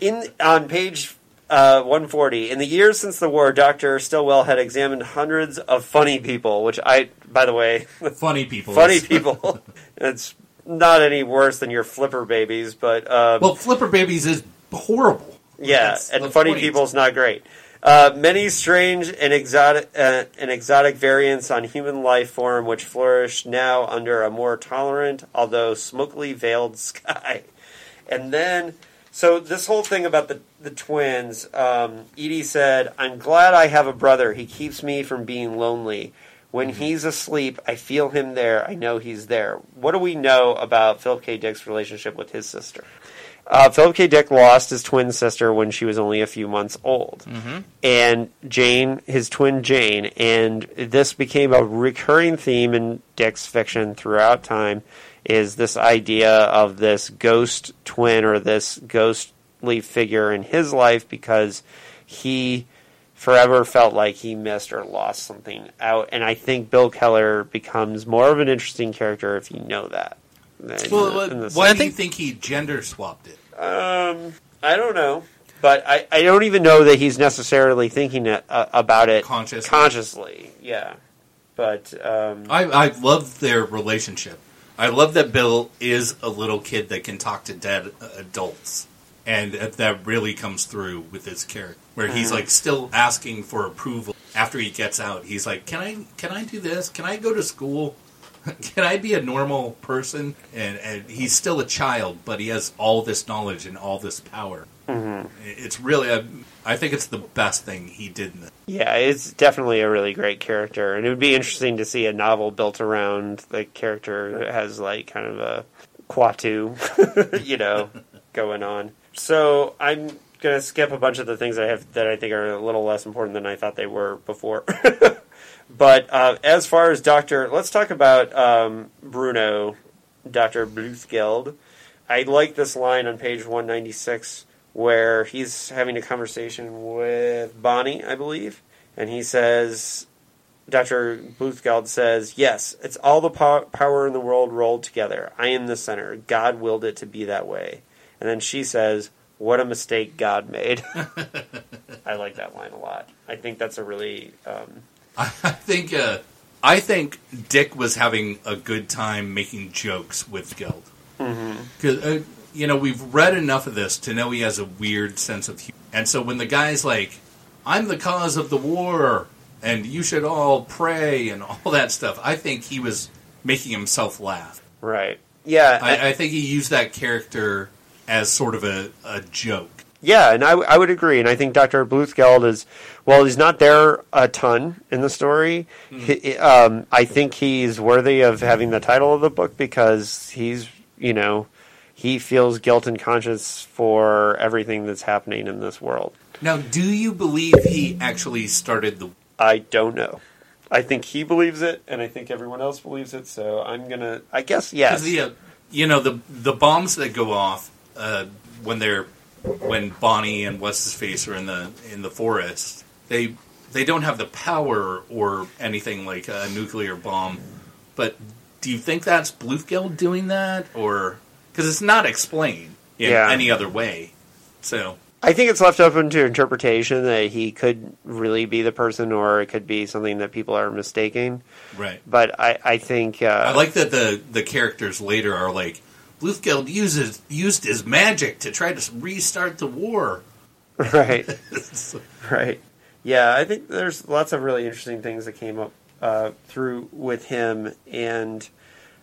in on page uh, 140, in the years since the war, Doctor Stillwell had examined hundreds of funny people, which I, by the way, Funny people. funny people. it's not any worse than your flipper babies, but um, Well, Flipper Babies is horrible. yeah, That's and funny point. people's not great. Uh, many strange and exotic uh, and exotic variants on human life form, which flourish now under a more tolerant, although smokily veiled sky. And then, so this whole thing about the the twins, um, Edie said, "I'm glad I have a brother. He keeps me from being lonely." When he's asleep, I feel him there. I know he's there. What do we know about Philip K. Dick's relationship with his sister? Uh, Philip K. Dick lost his twin sister when she was only a few months old, and Jane, his twin Jane, and this became a recurring theme in Dick's fiction throughout time. Is this idea of this ghost twin or this ghostly figure in his life because he forever felt like he missed or lost something out, and I think Bill Keller becomes more of an interesting character if you know that. In Well, the- in the why do you think- think he gender swapped it? um, I don't know, but I, I don't even know that he's necessarily thinking it, uh, about it Consciously? Consciously, yeah. But um, I, I love their relationship. I love that Bill is a little kid that can talk to dead adults, and that- that really comes through with his character, where he's uh-huh. like still asking for approval after he gets out. He's like, "Can I can I do this? Can I go to school? Can I be a normal person?" And, and he's still a child, but he has all this knowledge and all this power. It's really, I, I think it's the best thing he did in this. yeah, it's definitely a really great character, and it would be interesting to see a novel built around the character that has like kind of a Kuato, you know, going on. So I'm gonna skip a bunch of the things I have that I think are a little less important than I thought they were before. but uh, as far as Doctor, let's talk about um, Bruno, Doctor Bluthgeld. I like this line on page 196 where he's having a conversation with Bonnie, I believe, and he says, Dr. Bluthgeld says, Yes, it's all the po- power in the world rolled together. I am the center. God willed it to be that way. And then she says, What a mistake God made. I like that line a lot. I think that's a really. Um, I think uh, I think Dick was having a good time making jokes with Geld. Because uh, you know we've read enough of this to know he has a weird sense of humor. And so when the guy's like, "I'm the cause of the war," and you should all pray and all that stuff, I think he was making himself laugh. right. Yeah. I, I think he used that character as sort of a, a joke. Yeah, and I, w- I would agree. And I think Dr. Bluthgeld is, well, he's not there a ton in the story. He, um, I think he's worthy of having the title of the book because he's, you know, he feels guilt and conscience for everything that's happening in this world. Now, do you believe he actually started the I don't know. I think he believes it, and I think everyone else believes it. So I'm gonna, I guess, yes. The, uh, you know, the the bombs that go off uh, when they're when Bonnie and what's his face are in the in the forest, they they don't have the power or anything like a nuclear bomb. But do you think that's Bluthgeld doing that, or because it's not explained in Yeah. any other way? So I think it's left open to interpretation that he could really be the person, or it could be something that people are mistaking. right. But I, I think, uh, I like that the the characters later are like Bluthgeld uses used his magic to try to restart the war. right, right, yeah. I think there's lots of really interesting things that came up uh, through with him, and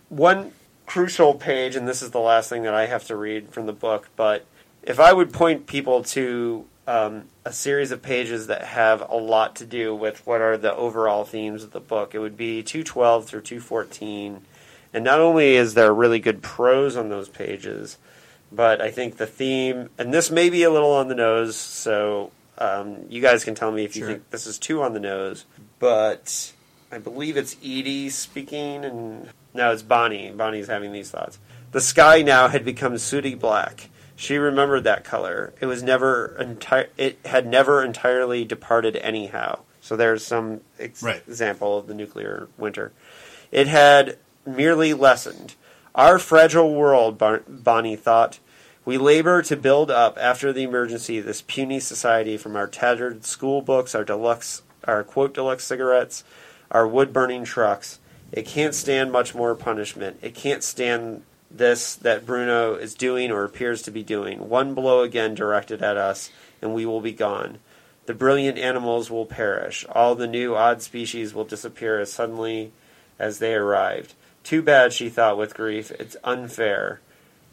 one crucial page, and this is the last thing that I have to read from the book. But if I would point people to um, a series of pages that have a lot to do with what are the overall themes of the book, it would be 212 through 214. And not only is there really good prose on those pages, but I think the theme, and this may be a little on the nose, so um, you guys can tell me if you Sure. think this is too on the nose. But I believe it's Edie speaking, and no, it's Bonnie. Bonnie's having these thoughts. The sky now had become sooty black. She remembered that color. It was never entire. It had never entirely departed anyhow. So there's some ex- Right. example of the nuclear winter. It had merely lessened. Our fragile world, Bar- Bonnie thought. We labor to build up after the emergency this puny society from our tattered school books, our deluxe, our quote deluxe cigarettes, our wood burning trucks. It can't stand much more punishment. It can't stand this that Bruno is doing or appears to be doing. One blow again directed at us, and we will be gone. The brilliant animals will perish. All the new odd species will disappear as suddenly as they arrived. Too bad, she thought with grief. It's unfair.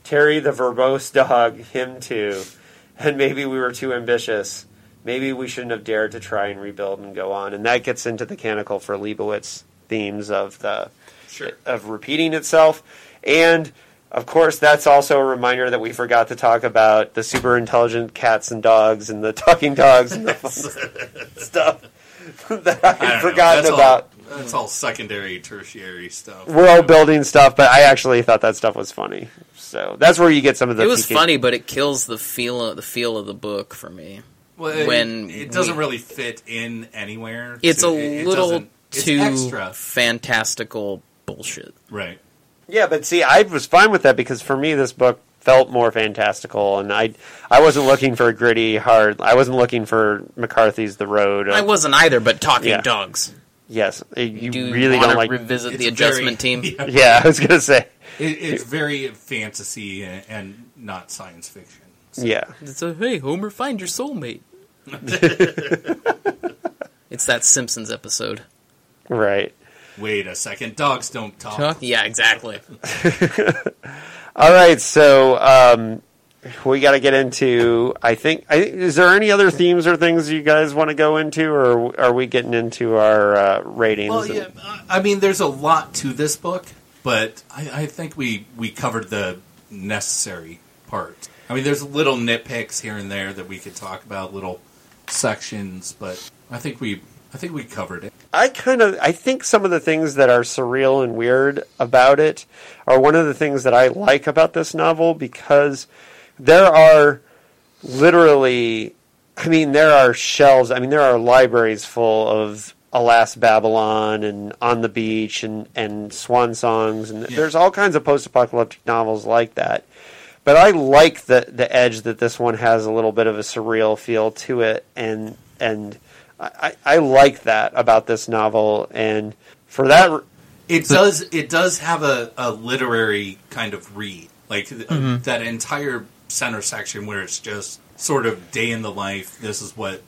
Terry the verbose dog, him too. And maybe we were too ambitious. Maybe we shouldn't have dared to try and rebuild and go on. And that gets into the Canticle for Leibowitz themes of the Sure. of repeating itself. And of course, that's also a reminder that we forgot to talk about the super intelligent cats and dogs and the talking dogs and the stuff that I I had forgotten That's about. All, that's all secondary, tertiary stuff. World building stuff, but I actually thought that stuff was funny. So that's where you get some of the. it was PK funny, but it kills the feel the feel of the book for me. Well, it, when it doesn't we- really fit in anywhere. It's So a it- it little doesn't- it's too extra, fantastical bullshit. right? Yeah, but see, I was fine with that because for me, this book felt more fantastical, and I I wasn't looking for a gritty, hard. I wasn't looking for McCarthy's The Road. I wasn't either, but talking Yeah. dogs. yes, you Do you really wanna don't like. revisit It's the a very- adjustment team? Yeah, yeah, I was gonna say. It, it's very fantasy and, and not science fiction. Yeah, It's a hey Homer, find your soulmate. it's that Simpsons episode. Right. Wait a second, dogs don't talk. Huh? Yeah, exactly. All right, so um, we got to get into. I think. I, is there any other themes or things you guys want to go into, or are we getting into our uh, ratings? Well, yeah, I mean, there's a lot to this book, but I, I think we we covered the necessary part. I mean, there's little nitpicks here and there that we could talk about, little sections, but I think we I think we covered it. I kind of I think some of the things that are surreal and weird about it are one of the things that I like about this novel because there are literally I mean there are shelves I mean there are libraries full of Alas Babylon and On the Beach and and Swan Songs and Yeah. there's all kinds of post-apocalyptic novels like that. But I like the the edge that this one has a little bit of a surreal feel to it and and I, I like that about this novel, and for that, re- It does. It does have a, a literary kind of read, like uh, that entire center section where it's just sort of day in the life. This is what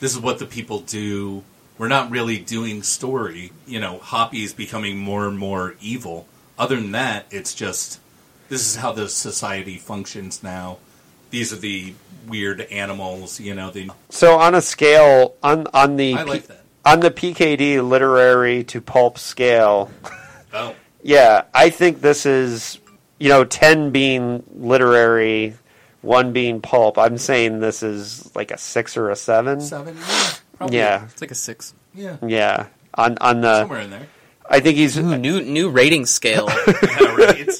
this is what the people do. We're not really doing story. You know, Hoppy is becoming more and more evil. Other than that, it's just this is how the society functions now. These are the weird animals. You know, the so on a scale on on the I like that. on the PKD literary to pulp scale, Oh, yeah, I think this is you know ten being literary, one being pulp. I'm saying this is like a six or a seven. seven. Yeah, probably. Yeah, It's like a six. yeah, yeah. On on the, somewhere in there. I think he's Ooh, new new rating scale. Yeah, right.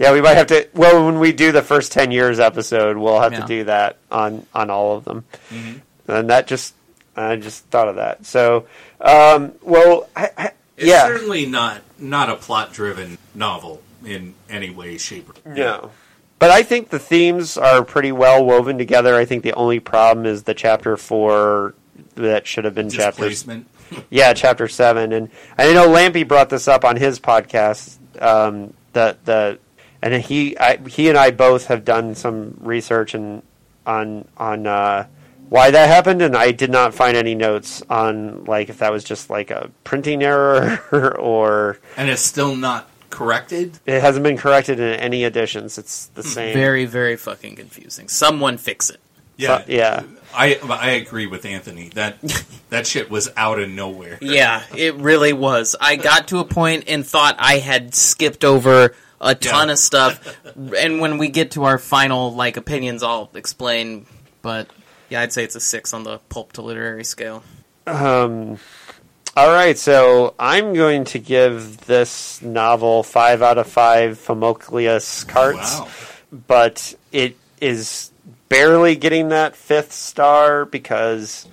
It's- Yeah, we might have to. Well, when we do the first ten years episode, we'll have Yeah. to do that on on all of them. Mhm. And that just, I just thought of that. So, um, well, I, I, It's yeah, certainly not not a plot driven novel in any way, shape, or form. no. But I think the themes are pretty well woven together. I think the only problem is the chapter four that should have been chapter Displacement. Yeah, chapter seven, and I know Lampy brought this up on his podcast. Um, the the and he I, he and I both have done some research and on on uh, why that happened, and I did not find any notes on like if that was just like a printing error or And it's still not corrected. it hasn't been corrected in any editions. It's the same. very very fucking confusing. Someone fix it. Yeah, yeah. I I agree with Anthony. That that shit was out of nowhere. Yeah, it really was. I got to a point and thought I had skipped over a ton Yeah. of stuff. and when we get to our final like opinions, I'll explain. But yeah, I'd say it's a six on the pulp to literary scale. Um, all right, so I'm going to give this novel five out of five Famocleus carts. Wow. but it is barely getting that fifth star because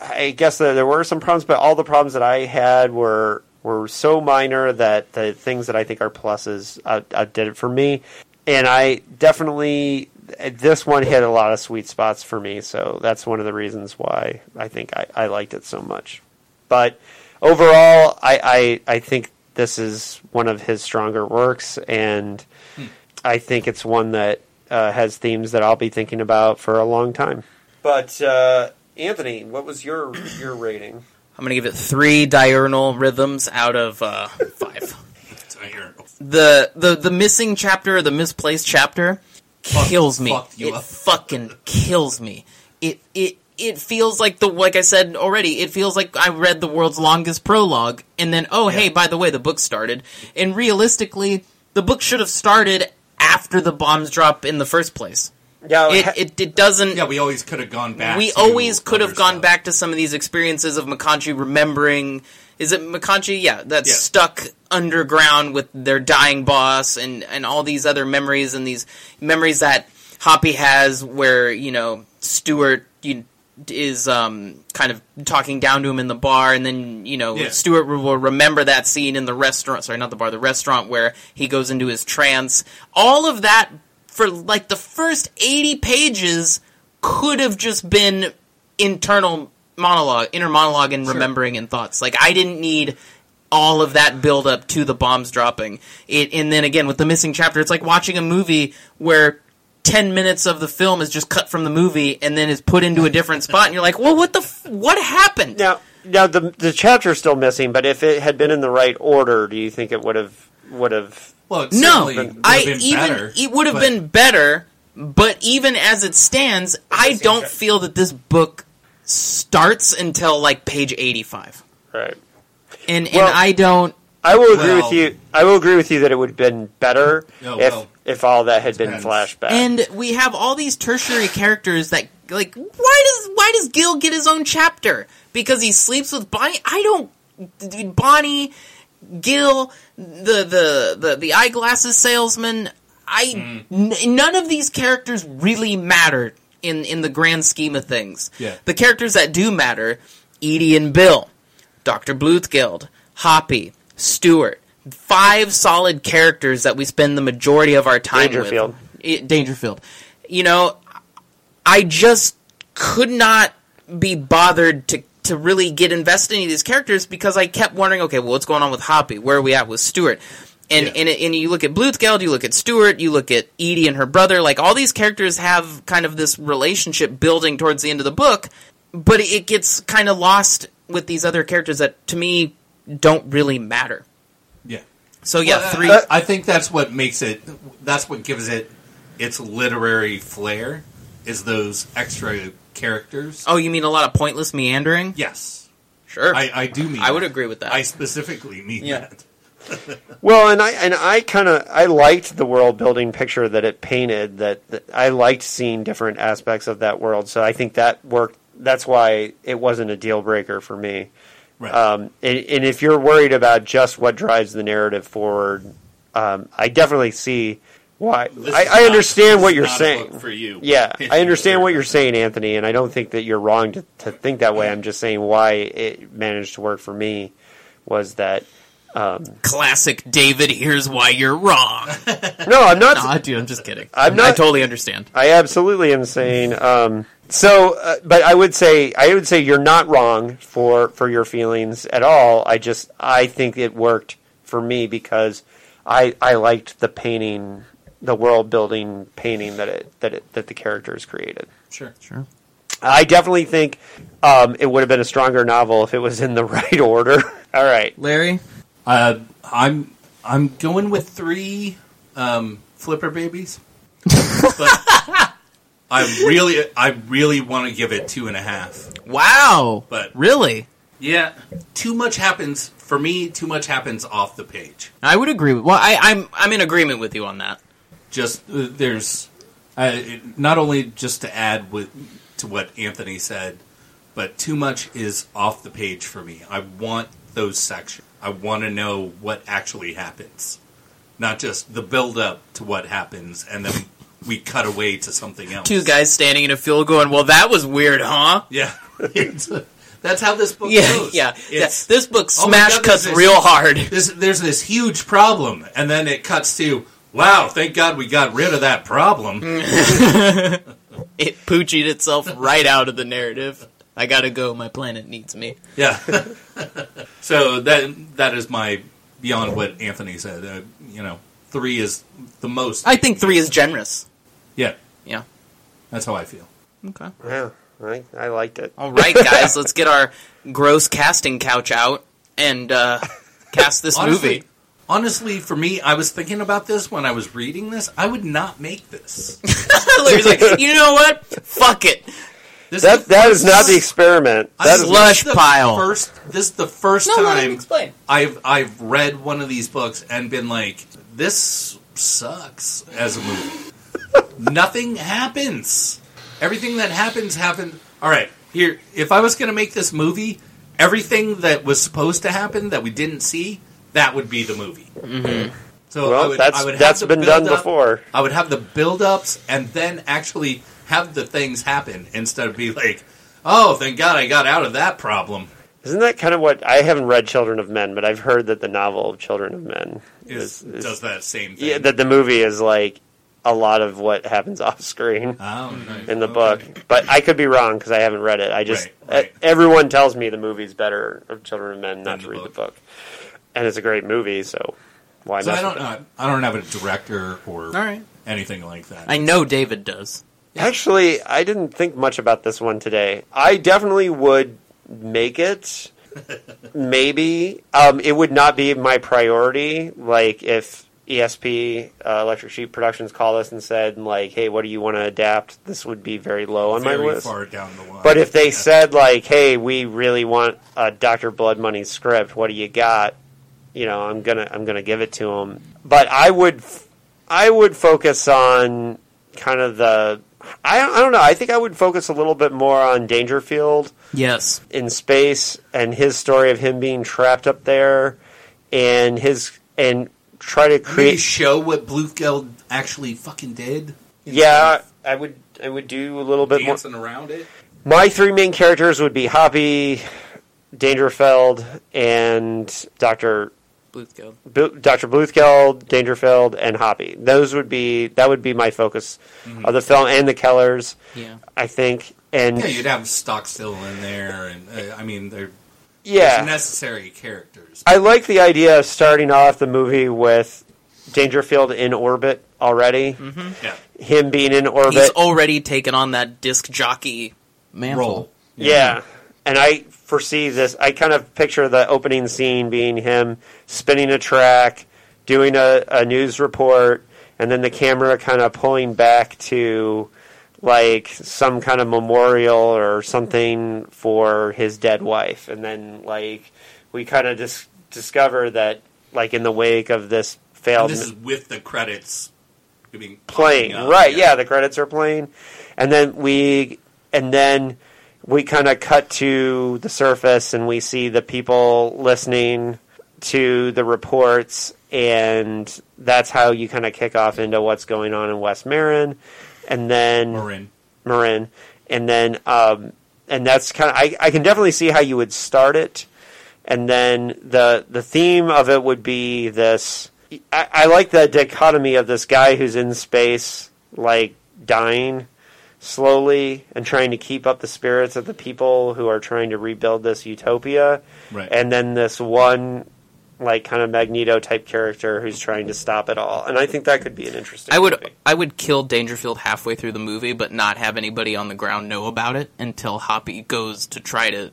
I guess that there were some problems, but all the problems that I had were were so minor that the things that I think are pluses out, outdid it for me. And I definitely this one hit a lot of sweet spots for me, so that's one of the reasons why I think I, I liked it so much. But overall, I, I I think this is one of his stronger works, and I think it's one that uh, has themes that I'll be thinking about for a long time. But uh, Anthony, what was your your rating? I'm gonna give it three diurnal rhythms out of uh, five. Diurnal. the the the missing chapter, the misplaced chapter, kills me. you it up. fucking kills me. It it it feels like the like I said already. It feels like I read the world's longest prologue, and then oh hey, by the way, the book started. And realistically, the book should have started after the bombs drop in the first place. Yeah, It it, it doesn't. Yeah, we always could have gone back. we to always could have gone stuff. back to some of these experiences of McConchie remembering. Is it McConchie? Yeah, that's Yeah. stuck underground with their dying boss and and all these other memories and these memories that Hoppy has, where you know Stuart you, is um, kind of talking down to him in the bar, and then you know Yeah. Stuart will remember that scene in the restaurant. Sorry, not the bar, the restaurant where he goes into his trance. All of that for like the first eighty pages could have just been internal monologue, inner monologue, and remembering and thoughts. Like I didn't need all of that build up to the bombs dropping. It, and then again with the missing chapter, it's like watching a movie where. 10 minutes of the film is just cut from the movie and then is put into a different spot and you're like well what the f- what happened now now the the chapter's still missing, but if it had been in the right order, do you think it would have would have? Well, it No, I even better, it would have but- been better, but even as it stands, I don't feel that this book starts until like page eighty-five, Right. and Well- and I don't. I will agree Well- with you. I will agree with you that it would have been better Oh, if well, if all that had been depends. flashback. And we have all these tertiary characters that like why does why does Gil get his own chapter? Because he sleeps with Bonnie. I don't. Bonnie, Gil, the the the, the eyeglasses salesman. I hmm. n- none of these characters really matter in in the grand scheme of things. Yeah. The characters that do matter, Edie and Bill, Doctor Bluthgeld, Hoppy, Stuart. Five solid characters that we spend the majority of our time Dangerfield. with. I- Dangerfield. You know, I just could not be bothered to to really get invested in these characters because I kept wondering, okay, well, what's going on with Hoppy? Where are we at with Stuart? And, Yeah. and and you look at Bluthgeld, you look at Stuart, you look at Edie and her brother. Like all these characters have kind of this relationship building towards the end of the book, but it gets kind of lost with these other characters that to me don't really matter. Yeah. So yeah, Well, three. I think that's what makes it. That's what gives it its literary flair. Is those extra characters? oh, you mean a lot of pointless meandering? Yes, Sure. I, I do mean. I would agree with that. I specifically mean Yeah. that. well, and I and I kind of I liked the world building picture that it painted. That, that I liked seeing different aspects of that world. So I think that worked. That's why it wasn't a deal breaker for me. Right. Um, and, and if you're worried about just what drives the narrative forward, um, I definitely see why. This I, I understand this what is you're saying. for you. Yeah, I understand what you're saying, Anthony, and I don't think that you're wrong to, to think that way. I'm just saying why it managed to work for me was that. Um, Classic David. Here's why you're wrong. no, I'm not. Nah, dude, I'm just kidding. I'm I not- totally understand. I absolutely am saying. Um, so, uh, but I would say I would say you're not wrong for for your feelings at all. I just I think it worked for me because I I liked the painting, the world building painting that it that it that the characters created. Sure. Sure. I definitely think um, it would have been a stronger novel if it was in the right order. all right. Larry? Uh, I'm I'm going with three um, flipper babies, but I really I really want to give it two and a half. Wow. But- really? Yeah, too much happens for me. Too much happens off the page. I would agree with. Well, I, I'm I'm in agreement with you on that. Just uh, there's uh, not only just to add with to what Anthony said, but too much is off the page for me. I want those sections. I want to know what actually happens, not just the build up to what happens, and then we cut away to something else. Two guys standing in a field going, "Well, that was weird, huh?" Yeah. Uh, That's how this book Yeah, goes. yeah. It's, this book Oh smash God, cuts this real hard. This, there's this huge problem, and then it cuts to, wow, thank God we got rid of that problem. It poochied itself right out of the narrative. I gotta go. My planet needs me. Yeah. so that that is my beyond what Anthony said. Uh, you know, three is the most. I think three is generous. yeah, Yeah. that's how I feel. Okay. Yeah, I, I liked it. All right, guys. let's get our gross casting couch out and uh, cast this Honestly, movie. Honestly, for me, I was thinking about this when I was reading this. I would not make this. Larry's like, you know what? Fuck it. This That that is not the experiment. I- That is Slush is the pile. First, this is the first No, time explain. I've I've read one of these books and been like, this sucks as a movie. Nothing happens. Everything that happens happened. All right, here. If I was going to make this movie, everything that was supposed to happen that we didn't see, that would be the movie. Mm-hmm. So I would, that's I would have that's been done build-up- before. I would have the build-ups and then actually have the things happen instead of be like, oh, thank God I got out of that problem. Isn't that kind of what I haven't read Children of Men, but I've heard that the novel of Children of Men Is, is, is does that same thing? yeah, that the movie is like a lot of what happens off screen Oh, nice. in the Okay. book. But I could be wrong because I haven't read it. I just Right, right. everyone tells me the movie's better of Children of Men, not to read book. the book, and it's a great movie. So why So mess I don't with know. I don't have a director or All right. anything like that. I know David does. Actually, I didn't think much about this one today. I definitely would make it. Maybe um, it would not be my priority. Like if ESP uh, Electric Sheep Productions called us and said, like, "Hey, what do you want to adapt?" This would be very low on Very my list. far down the line. But if they Yeah. said, like, "Hey, we really want a Doctor Bloodmoney script. What do you got?" You know, I'm gonna I'm gonna give it to him. But I would I would focus on kind of the I don't, I don't know. I think I would focus a little bit more on Dangerfield Yes. in space and his story of him being trapped up there and his and try to maybe create show what Bluthgeld actually fucking did. yeah I would I would do a little bit more dancing around it. my three main characters would be Hoppy Dangerfield and Dr. Bluthgeld. Bu- Dr. Bluthgeld, Dangerfield, and Hoppy. Those would be that would be my focus of the film, and the Kellers, Yeah. I think. And Yeah, you'd have Stockstill in there, and uh, I mean, they're yeah, necessary characters. I like the idea of starting off the movie with Dangerfield in orbit already. Yeah, Him being in orbit, He's already taken on that disc jockey mantle. roll. Yeah. And I foresee this. I kind of picture the opening scene being him spinning a track, doing a, a news report, and then the camera kind of pulling back to like some kind of memorial or something for his dead wife. And then like we kind of dis- discover that like in the wake of this failed And this is with the credits being playing up, right yeah. the credits are playing and then we and then we kind of cut to the surface and we see the people listening to the reports and that's how you kind of kick off into what's going on in West Marin and then Marin. Marin, and then um, and that's kind of I, I can definitely see how you would start it, and then the the theme of it would be this. I, I like the dichotomy of this guy who's in space, like dying slowly and trying to keep up the spirits of the people who are trying to rebuild this utopia, Right. and then this one like kind of Magneto type character who's trying to stop it all, and I think that could be an interesting. I would movie. I would kill Dangerfield halfway through the movie, but not have anybody on the ground know about it until Hoppy goes to try to.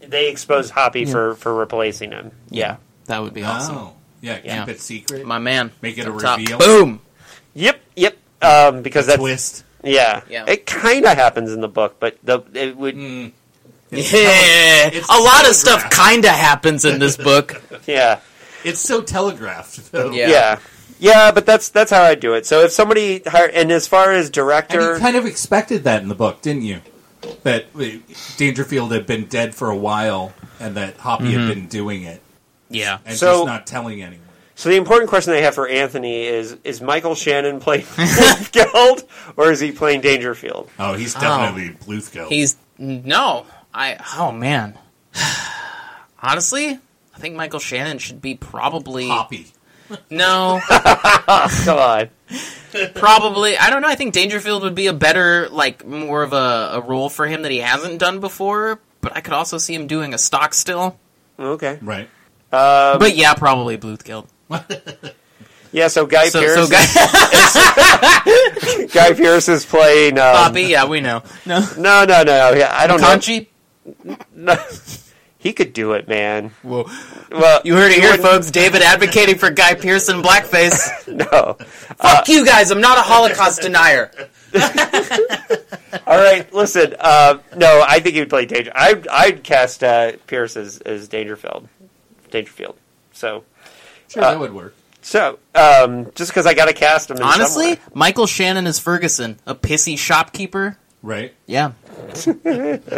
they expose Hoppy for for replacing him. Yeah. That would be awesome. Oh, yeah, keep Yeah. it secret. My man, Make it a Up top. reveal. Boom. Yep. Yep. Um, because that's twist. Yeah. Yeah. It kind of happens in the book, but the it would Mm. Yeah, tele- it's a lot of stuff kind of happens in this book. yeah. It's so telegraphed, though. Yeah. yeah. Yeah, but that's that's how I do it. So if somebody hire, and as far as And director, you kind of expected that in the book, didn't you? That uh, Dangerfield had been dead for a while, and that Hoppy had been doing it, Yeah. and So- just not telling anyone. So the important question I have for Anthony is: Is Michael Shannon playing Guild or is he playing Dangerfield? Oh, he's definitely Bluthgeld. He's no. I oh man. Honestly, I think Michael Shannon should be probably Poppy. no, Come on. probably. I don't know. I think Dangerfield would be a better, like, more of a, a role for him that he hasn't done before. But I could also see him doing a Stockstill. Okay. Right. Um, But yeah, probably Bluthgeld. Yeah, so Guy So, Pearce. so guy, Guy Pearce is playing. Um, Poppy, yeah, we know. No, No, no, no. Yeah, I don't Conchi. know. No. He could do it, man. Whoa. Well, You heard it here, folks. David advocating for Guy Pearce in blackface. No. Fuck you guys. I'm not a Holocaust denier. All right, listen. Uh, no, I think he would play Danger. I'd, I'd cast uh, Pearce as, as Dangerfield. Dangerfield. So, Sure, that would work. so um, just because I got to cast him. In Honestly, somewhere. Michael Shannon is Ferguson, a pissy shopkeeper. Right. Yeah.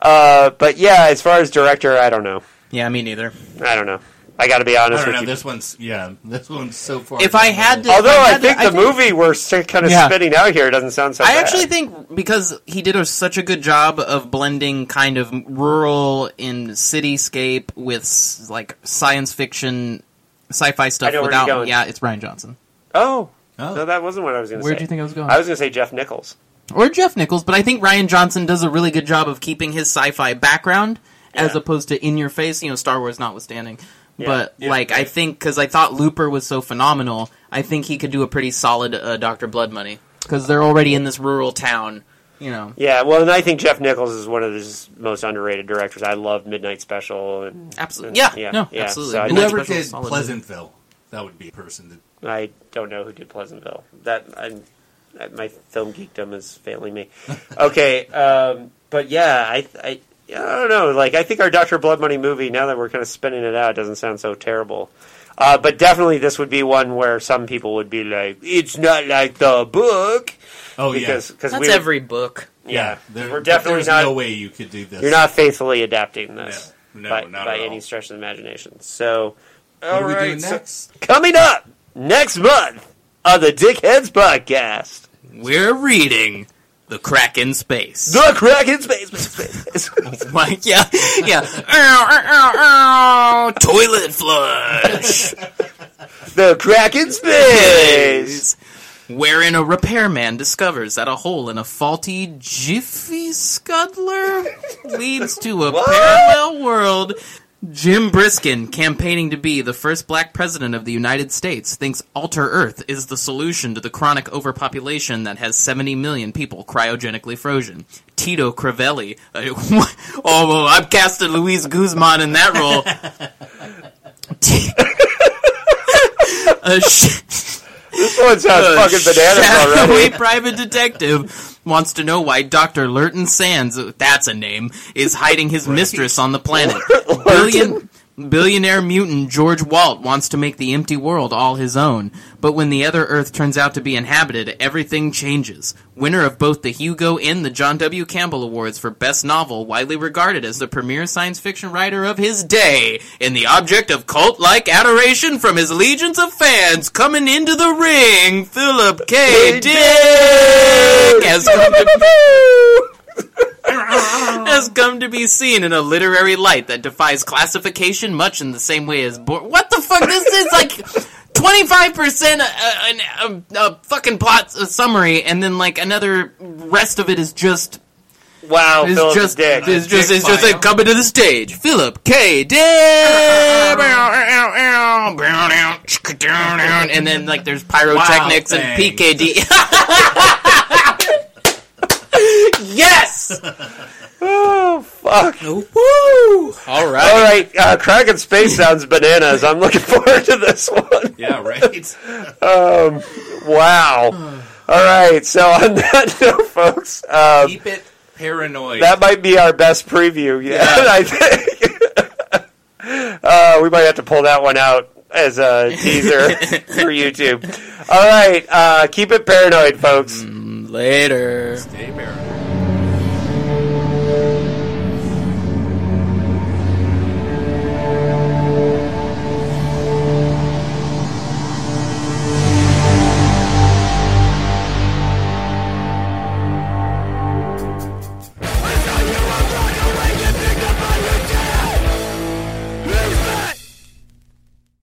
Uh, but yeah, as far as director, I don't know. Yeah, me neither. I don't know. I got to be I honest don't with know. you. This one's yeah. This one's so far. If I had to- Although I I, think to- I the think- movie we're kind of Yeah. spitting out here doesn't sound so I bad. actually think because he did a, such a good job of blending kind of rural and cityscape with like science fiction, sci-fi stuff I know where you're without. Yeah, it's Rian Johnson. Oh, Oh. no, that wasn't what I was going to say. Where'd you think I was going? I was going to say Jeff Nichols. or Jeff Nichols, but I think Rian Johnson does a really good job of keeping his sci-fi background as opposed to in your face, you know, Star Wars notwithstanding. Yeah. But Yeah, like, I think because I thought Looper was so phenomenal, I think he could do a pretty solid uh, Doctor Bloodmoney because they're already in this rural town, you know. Yeah, well, and I think Jeff Nichols is one of his most underrated directors. I love Midnight Special. And, Absolutely, yeah, Yeah, no, yeah. absolutely. So I Midnight whoever did solid. Pleasantville, that would be a person that I don't know who did Pleasantville. That I'm, I- my film geekdom is failing me. Okay, um, but yeah, I, I, I don't know. Like, I think our Doctor Bloodmoney movie. Now that we're kind of spinning it out, doesn't sound so terrible. Uh, but definitely, this would be one where some people would be like, "It's not like the book." Oh because yeah, because That's we, every book. yeah, There, we're definitely there's not. no way you could do this. You're not faithfully adapting this No, no, by, not by at any all. stretch of the imagination. So, What all are we right, doing so- next? coming up next month on the Dickheads podcast. We're reading The Crack in Space. The crack in space. space, space. Like, yeah, yeah. Ow, ow, ow, ow. Toilet flush. the crack in space. Wherein a repairman discovers that a hole in a faulty Jiffi-scuttler leads to a parallel world. Jim Briskin, campaigning to be the first black president of the United States, thinks Alter Earth is the solution to the chronic overpopulation that has 70 million people cryogenically frozen. Tito Cravelli, uh, oh, well, I've casted Luis Guzman in that role. T- a sh- This one sounds a fucking bananas shadowy already. private detective wants to know why Dr. Lurton Sands, that's a name, is hiding his mistress on the planet. Billion, billionaire mutant George Walt wants to make the empty world all his own, but when the other Earth turns out to be inhabited, everything changes. Winner of both the Hugo and the John W. Campbell Awards for Best Novel, widely regarded as the premier science fiction writer of his day, and the object of cult-like adoration from his legions of fans coming into the ring, Philip K. Dick has come to has come to be seen in a literary light that defies classification, much in the same way as Bo- what the fuck? This is like. Twenty-five percent a, a, a fucking plot uh, summary, and then like another rest of it is just Wow, is Philip just Dick. is just Dick is just like coming to the stage. Philip K. Dick, and then like there's pyrotechnics Wow, and. PKD. yes. Oh fuck! Woo! All right. All right, uh, crack in space sounds bananas. I'm looking forward to this one. Yeah, right. Um, wow. All right, so on that note, folks, um, Keep it paranoid. that might be our best preview yet. I think uh, we might have to pull that one out as a teaser for YouTube. All right, uh, keep it paranoid, folks. Later. Stay paranoid.